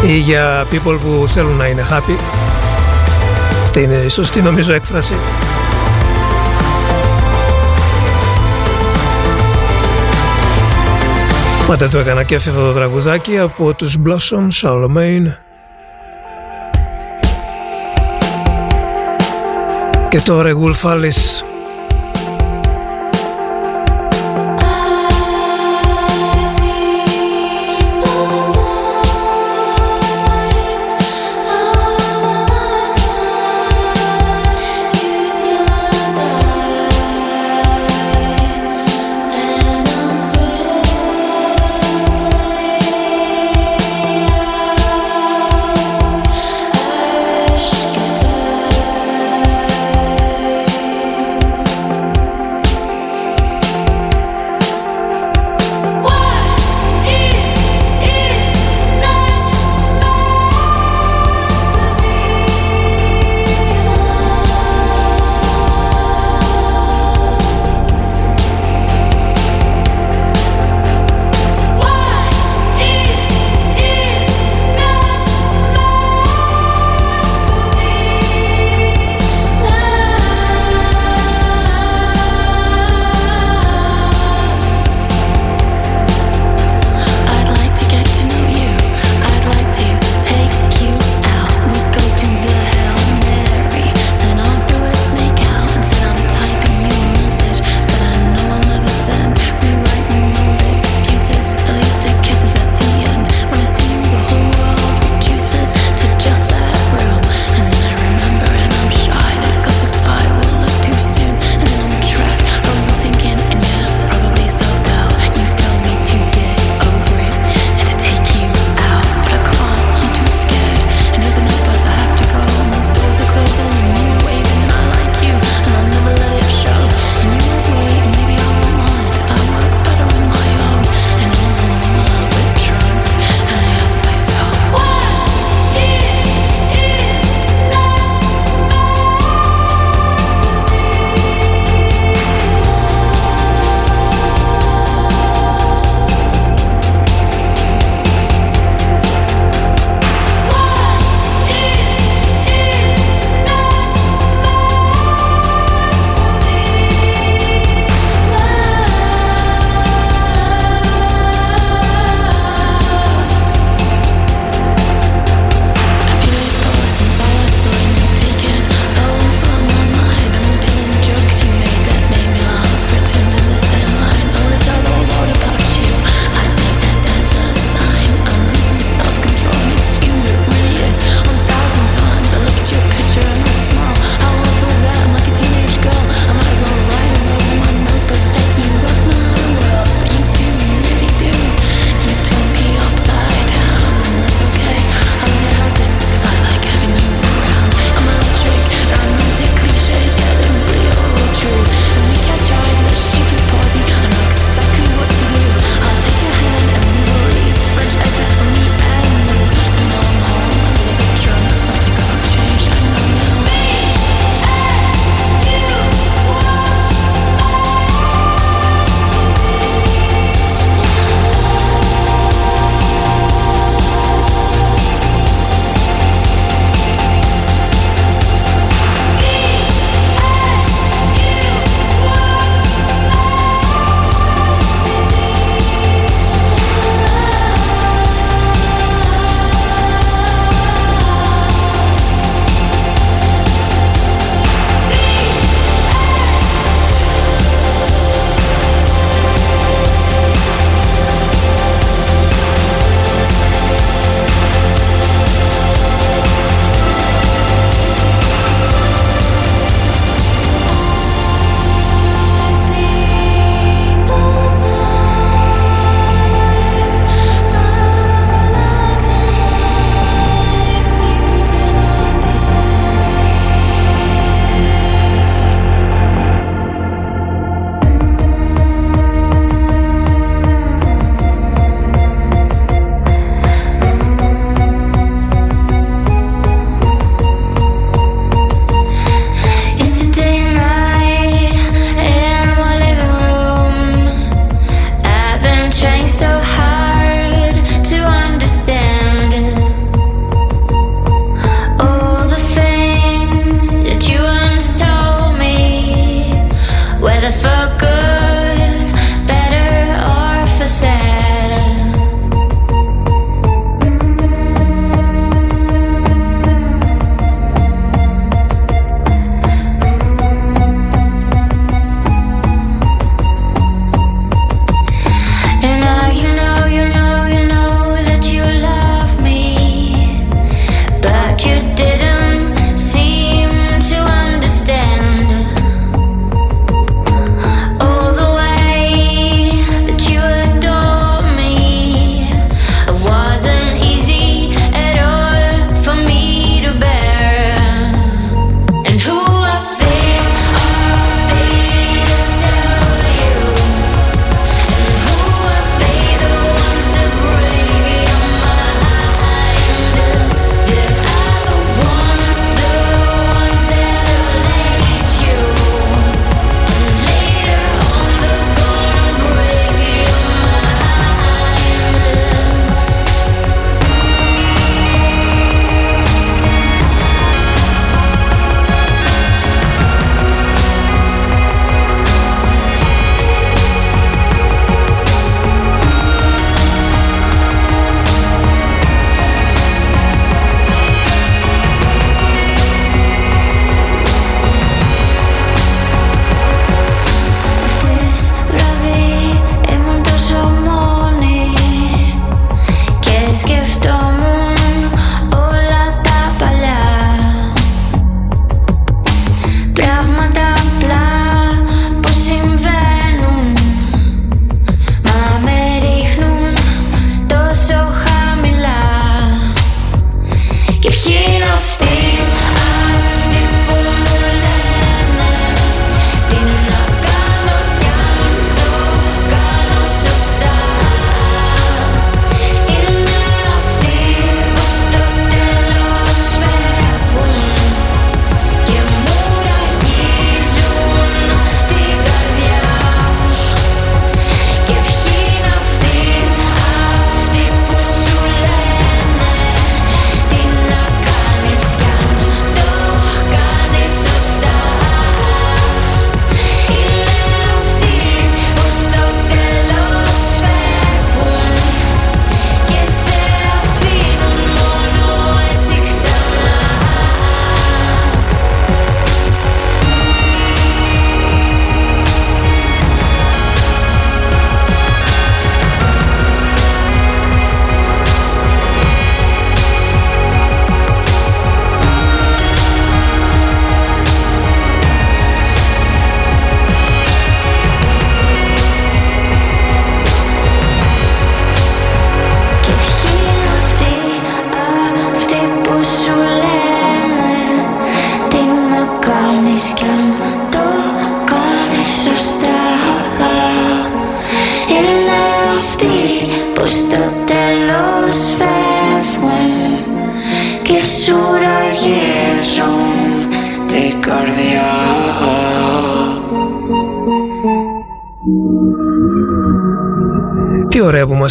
ή για people που θέλουν να είναι happy. Αυτή είναι η σωστή νομίζω έκφραση. Πάντα το έκανα και αυτό το τραγουδάκι από τους Blossom Charlemagne και τώρα Wolf Alice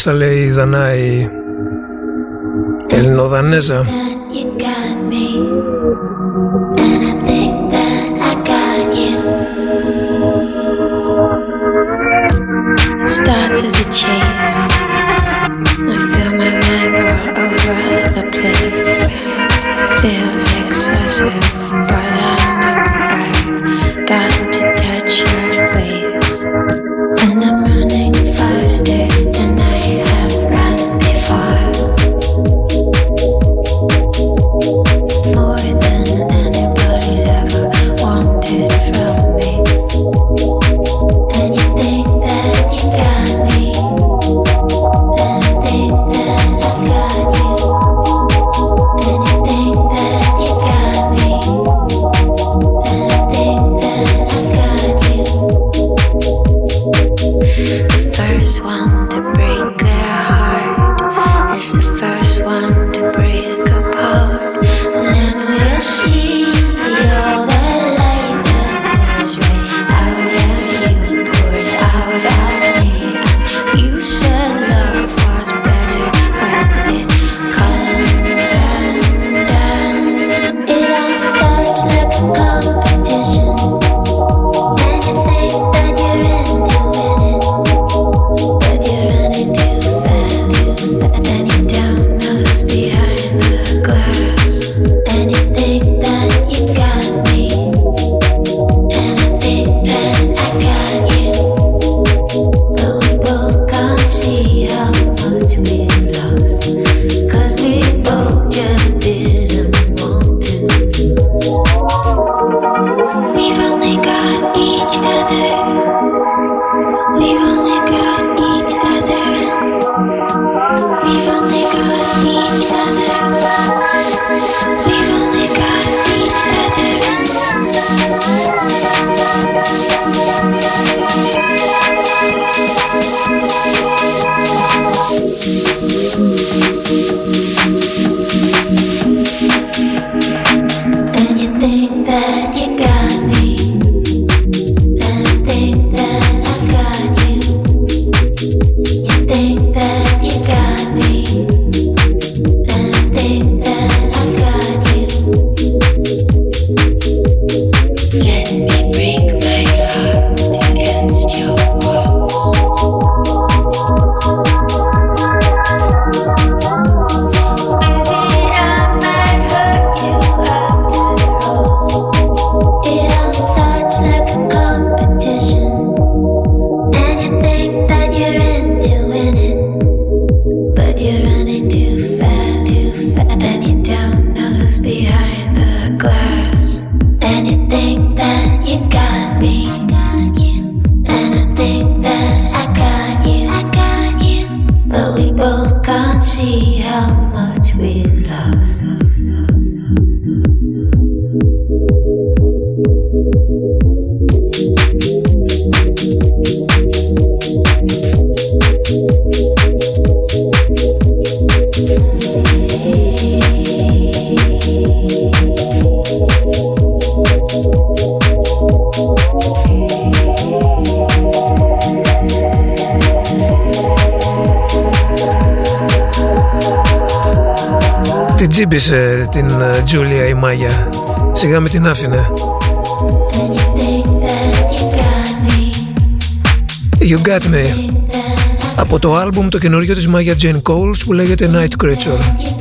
Άλεξα λέει η Δανάη. Ελληνοδανέζα. Τζούλια η Μάγια. Σιγά με την άφηνε. You Got Me από το άλμπουμ το καινούριο της Μάγια Jane Coles που λέγεται Night Creature.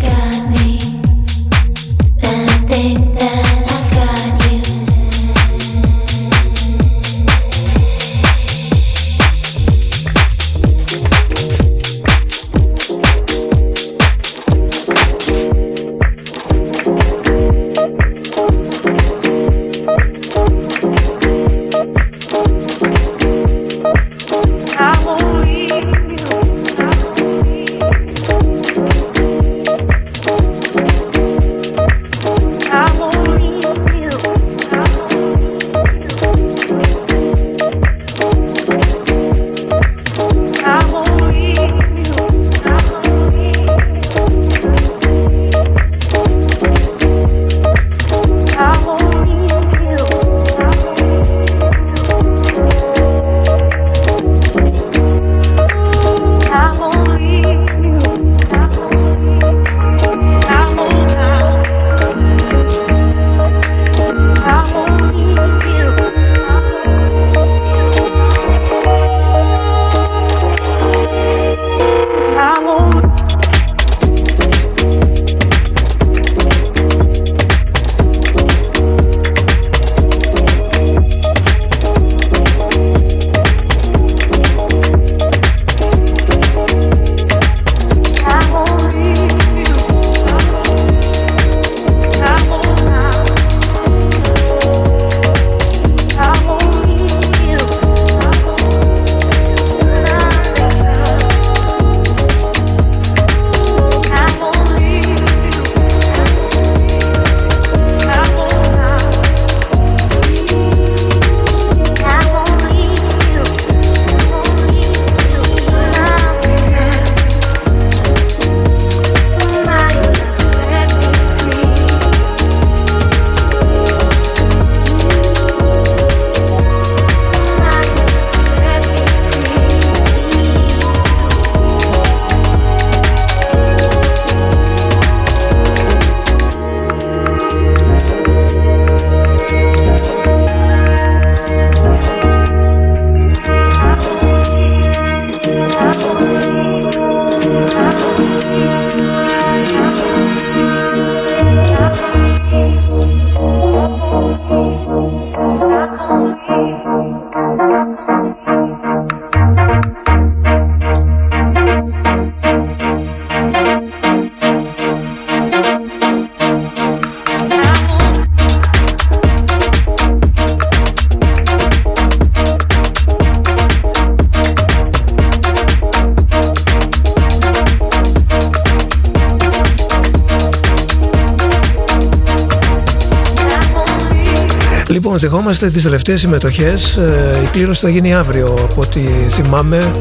Λοιπόν, δεχόμαστε τις τελευταίες συμμετοχές. Ε, η κλήρωση θα γίνει αύριο, από ό,τι θυμάμαι,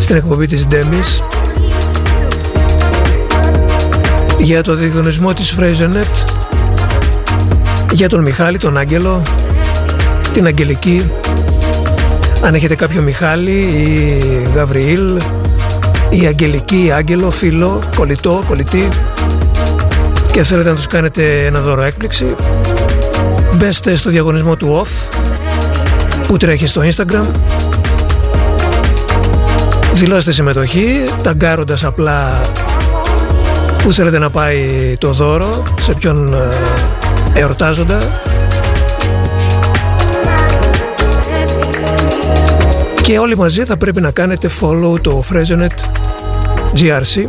στην εκπομπή της Ντέμις. Για το διαγωνισμό της Frasernet, για τον Μιχάλη, τον Άγγελο, την Αγγελική. Αν έχετε κάποιο Μιχάλη ή Γαβριήλ ή Αγγελική ή Άγγελο, φίλο, κολλητό, κολλητή και θέλετε να τους κάνετε ένα δώρο έκπληξη μπέστε στο διαγωνισμό του OFF που τρέχει στο Instagram. Δηλώστε συμμετοχή ταγκάροντας απλά που θέλετε να πάει το δώρο σε ποιον ε, εορτάζοντα. Και όλοι μαζί θα πρέπει να κάνετε follow το Fresonet GRC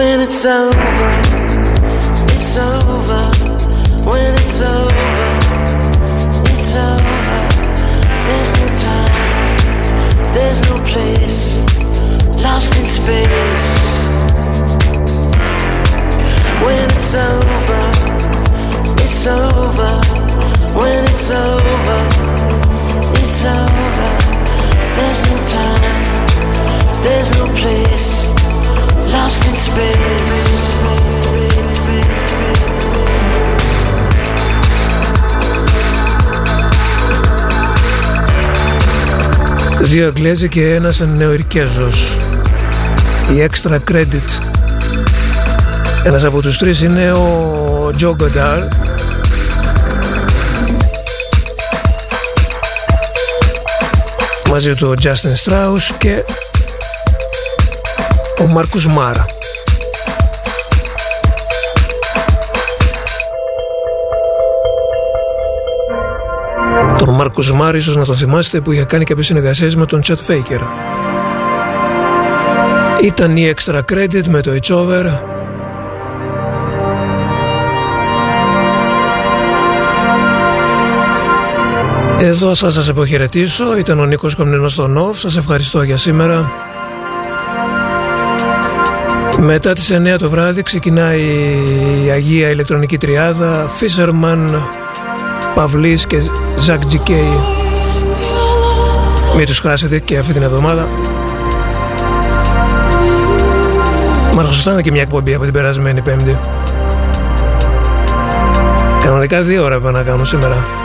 When it's over, it's over. When it's over, it's over. There's no time, there's no place, lost in space. When it's over, it's over. When it's over, it's over. There's no time, there's no place, lost in space. Δύο Αγγλέζοι και ένας Νεοειρικέζος. Η Extra Credit. Ένας από τους τρεις είναι ο Τζο Γκοντάρ. Μαζί του ο Justin Strauss και ο Μάρκους Μάρα. Τον Μάρκους Μάρα ίσως να τον θυμάστε που είχε κάνει κάποιες συνεργασίες με τον Chet Faker. Ήταν η Extra Credit με το It's Over. Εδώ θα σας αποχαιρετήσω. Ήταν ο Νίκος Κομνηνός στον Off. Σας ευχαριστώ για σήμερα. Μετά τις 9 το βράδυ ξεκινάει η Αγία Ηλεκτρονική Τριάδα. Fisherman, Παυλής και Ζακ Τζικέι Μην τους χάσετε και αυτή την εβδομάδα. Μα σωστά είναι και μια εκπομπή από την περασμένη πέμπτη. Κανονικά δύο ώρα πρέπει να κάνω σήμερα.